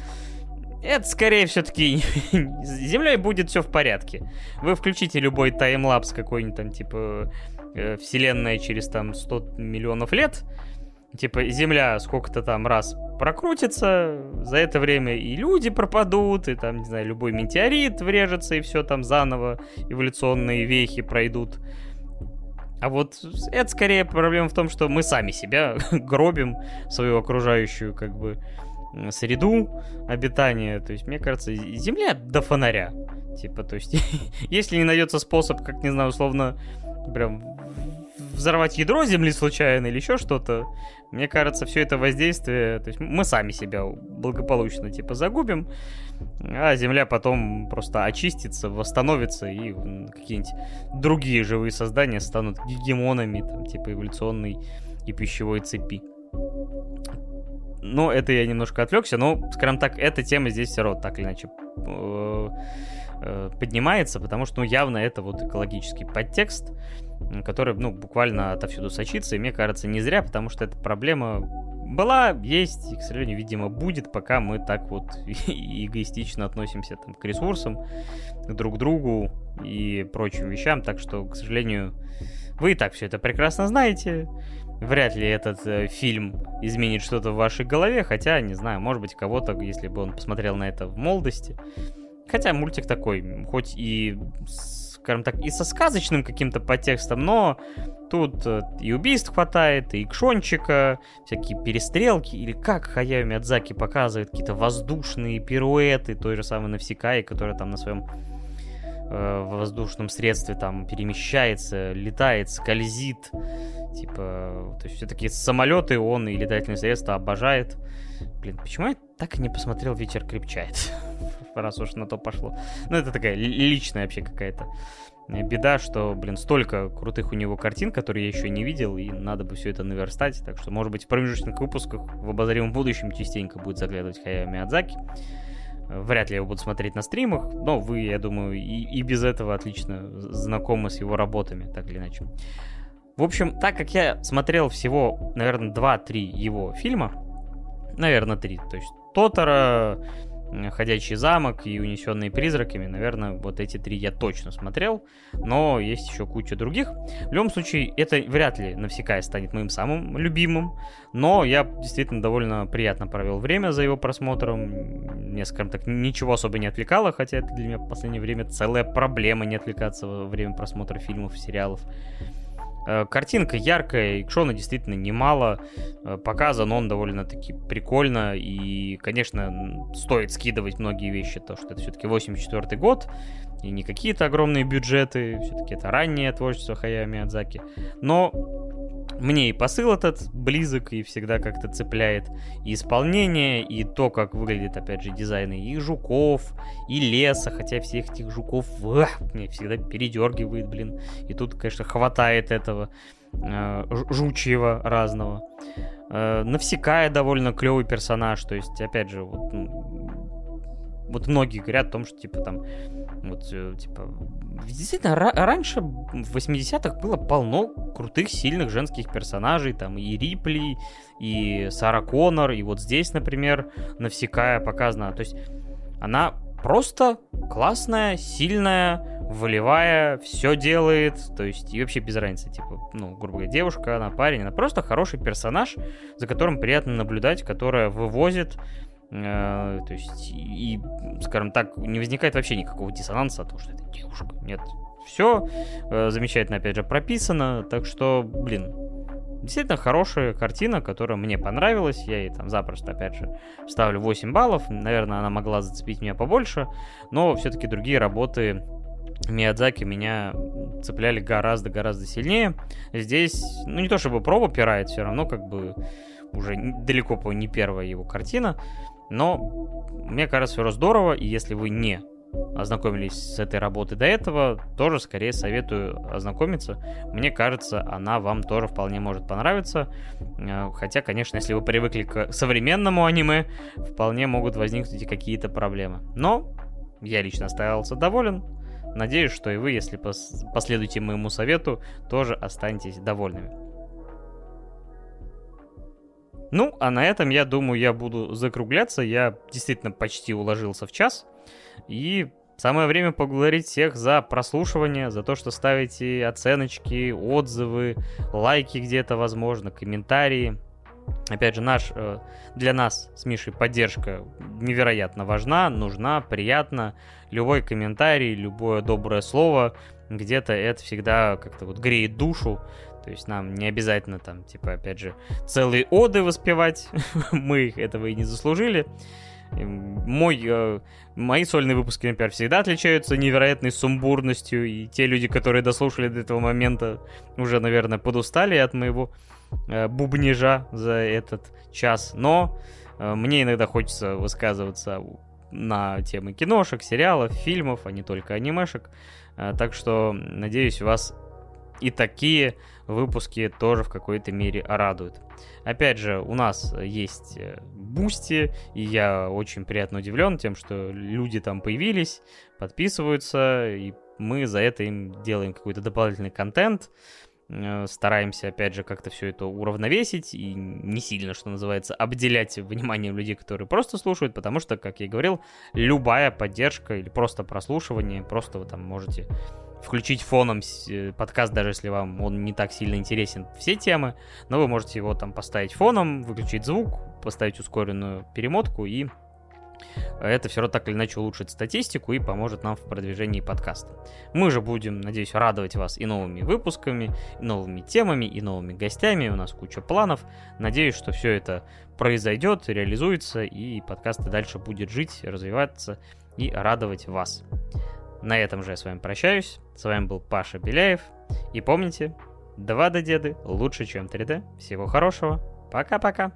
это скорее все-таки с (laughs) Землей будет все в порядке. Вы включите любой таймлапс какой-нибудь там, типа, э, Вселенная через там 100 миллионов лет, типа, Земля сколько-то там раз прокрутится, за это время и люди пропадут, и там, не знаю, любой метеорит врежется, и все там заново, эволюционные вехи пройдут. А вот это скорее проблема в том, что мы сами себя (laughs) гробим, свою окружающую, как бы, среду обитания. То есть, мне кажется, Земля до фонаря. Типа, то есть, (laughs) если не найдется способ, как, не знаю, условно, прям взорвать ядро Земли случайно или еще что-то, мне кажется, все это воздействие, то есть мы сами себя благополучно типа загубим, а Земля потом просто очистится, восстановится, и какие-нибудь другие живые создания станут гегемонами, там, типа эволюционной и пищевой цепи. Но это я немножко отвлекся, но, скажем так, эта тема здесь все равно так или иначе э, э, поднимается, потому что, ну, явно это вот экологический подтекст, который, ну, буквально отовсюду сочится, и мне кажется, не зря, потому что эта проблема была, есть, и, к сожалению, видимо, будет, пока мы так вот (laughs) эгоистично относимся там, к ресурсам, друг другу и прочим вещам, так что, к сожалению, вы и так все это прекрасно знаете, вряд ли этот э, фильм изменит что-то в вашей голове, хотя, не знаю, может быть, кого-то, если бы он посмотрел на это в молодости, хотя мультик такой, хоть и скажем так, и со сказочным каким-то подтекстом, но тут э, и убийств хватает, и экшончика, всякие перестрелки, или как Хаяо Мядзаки показывает какие-то воздушные пируэты той же самой Навсекаи, которая там на своем э, воздушном средстве там перемещается, летает, скользит. Типа, то есть все-таки самолеты он и летательные средства обожает. Блин, почему я так и не посмотрел «Ветер крепчает»? Раз уж на то пошло. Ну, это такая личная вообще какая-то э, беда, что, блин, столько крутых у него картин, которые я еще не видел, и надо бы все это наверстать. Так что, может быть, в промежуточных выпусках в обозримом будущем частенько будет заглядывать Хаяо Миядзаки. Вряд ли я его буду смотреть на стримах, но вы, я думаю, и, и без этого отлично знакомы с его работами, так или иначе. В общем, так как я смотрел всего, наверное, 2-3 его фильма, наверное, 3, то есть Тотора, Ходячий замок и Унесенные призраками, наверное, вот эти три я точно смотрел, но есть еще куча других. В любом случае, это вряд ли навсегда станет моим самым любимым, но я действительно довольно приятно провел время за его просмотром. Мне, скажем так, ничего особо не отвлекало, хотя это для меня в последнее время целая проблема не отвлекаться во время просмотра фильмов сериалов. Э, картинка яркая, экшона действительно немало. Э, показан он довольно-таки прикольно. И, конечно, стоит скидывать многие вещи, то что это все-таки 84 год. И не какие-то огромные бюджеты. Все-таки это раннее творчество Хаяо Миядзаки. Но мне и посыл этот близок и всегда как-то цепляет и исполнение, и то, как выглядит, опять же, дизайны и жуков, и леса, хотя всех этих жуков эх, мне всегда передергивает, блин. И тут, конечно, хватает этого э, жучьего разного. Э, Навсекая довольно клевый персонаж, то есть, опять же, вот, ну, вот многие говорят о том, что, типа, там, вот, э, типа, действительно, раньше, в 80-х, было полно крутых, сильных женских персонажей, там, и Рипли, и Сара Коннор, и вот здесь, например, Навсекая показана, то есть, она просто классная, сильная, волевая, все делает, то есть, и вообще без разницы, типа, ну, грубо говоря, девушка, она парень, она просто хороший персонаж, за которым приятно наблюдать, которая вывозит то есть, и, скажем так, не возникает вообще никакого диссонанса от того, что это девушка. Нет, все э, замечательно, опять же, прописано. Так что, блин, действительно хорошая картина, которая мне понравилась. Я ей там запросто, опять же, ставлю 8 баллов. Наверное, она могла зацепить меня побольше. Но все-таки другие работы Миядзаки меня цепляли гораздо-гораздо сильнее. Здесь, ну не то чтобы проба пирает, все равно как бы уже далеко по не первая его картина. Но мне кажется, все здорово, и если вы не ознакомились с этой работой до этого, тоже скорее советую ознакомиться. Мне кажется, она вам тоже вполне может понравиться. Э, хотя, конечно, если вы привыкли к современному аниме, вполне могут возникнуть какие-то проблемы. Но я лично оставался доволен. Надеюсь, что и вы, если последуете моему совету, тоже останетесь довольными. Ну, а на этом, я думаю, я буду закругляться. Я действительно почти уложился в час. И самое время поблагодарить всех за прослушивание, за то, что ставите оценочки, отзывы, лайки где-то, возможно, комментарии. Опять же, наш, э, для нас с Мишей поддержка невероятно важна, нужна, приятна. Любой комментарий, любое доброе слово, где-то это всегда как-то вот греет душу. То есть нам не обязательно там, типа, опять же, целые оды воспевать. (laughs) Мы этого и не заслужили. Мой, э, мои сольные выпуски, например, всегда отличаются невероятной сумбурностью, и те люди, которые дослушали до этого момента, уже, наверное, подустали от моего э, бубнижа за этот час. Но э, мне иногда хочется высказываться на темы киношек, сериалов, фильмов, а не только анимешек. Э, так что, надеюсь, вас и такие выпуски тоже в какой-то мере радуют. Опять же, у нас есть Бусти, и я очень приятно удивлен тем, что люди там появились, подписываются, и мы за это им делаем какой-то дополнительный контент, э, стараемся, опять же, как-то все это уравновесить и не сильно, что называется, обделять внимание людей, которые просто слушают, потому что, как я и говорил, любая поддержка или просто прослушивание, просто вы там можете включить фоном э, подкаст, даже если вам он не так сильно интересен все темы, но вы можете его там поставить фоном, выключить звук, поставить ускоренную перемотку и это все равно так или иначе улучшит статистику и поможет нам в продвижении подкаста. Мы же будем, надеюсь, радовать вас и новыми выпусками, и новыми темами, и новыми гостями. У нас куча планов. Надеюсь, что все это произойдет, реализуется, и подкаст дальше будет жить, развиваться и радовать вас. На этом же я с вами прощаюсь. С вами был Паша Беляев. И помните, 2D деды лучше, чем 3D. Всего хорошего. Пока-пока.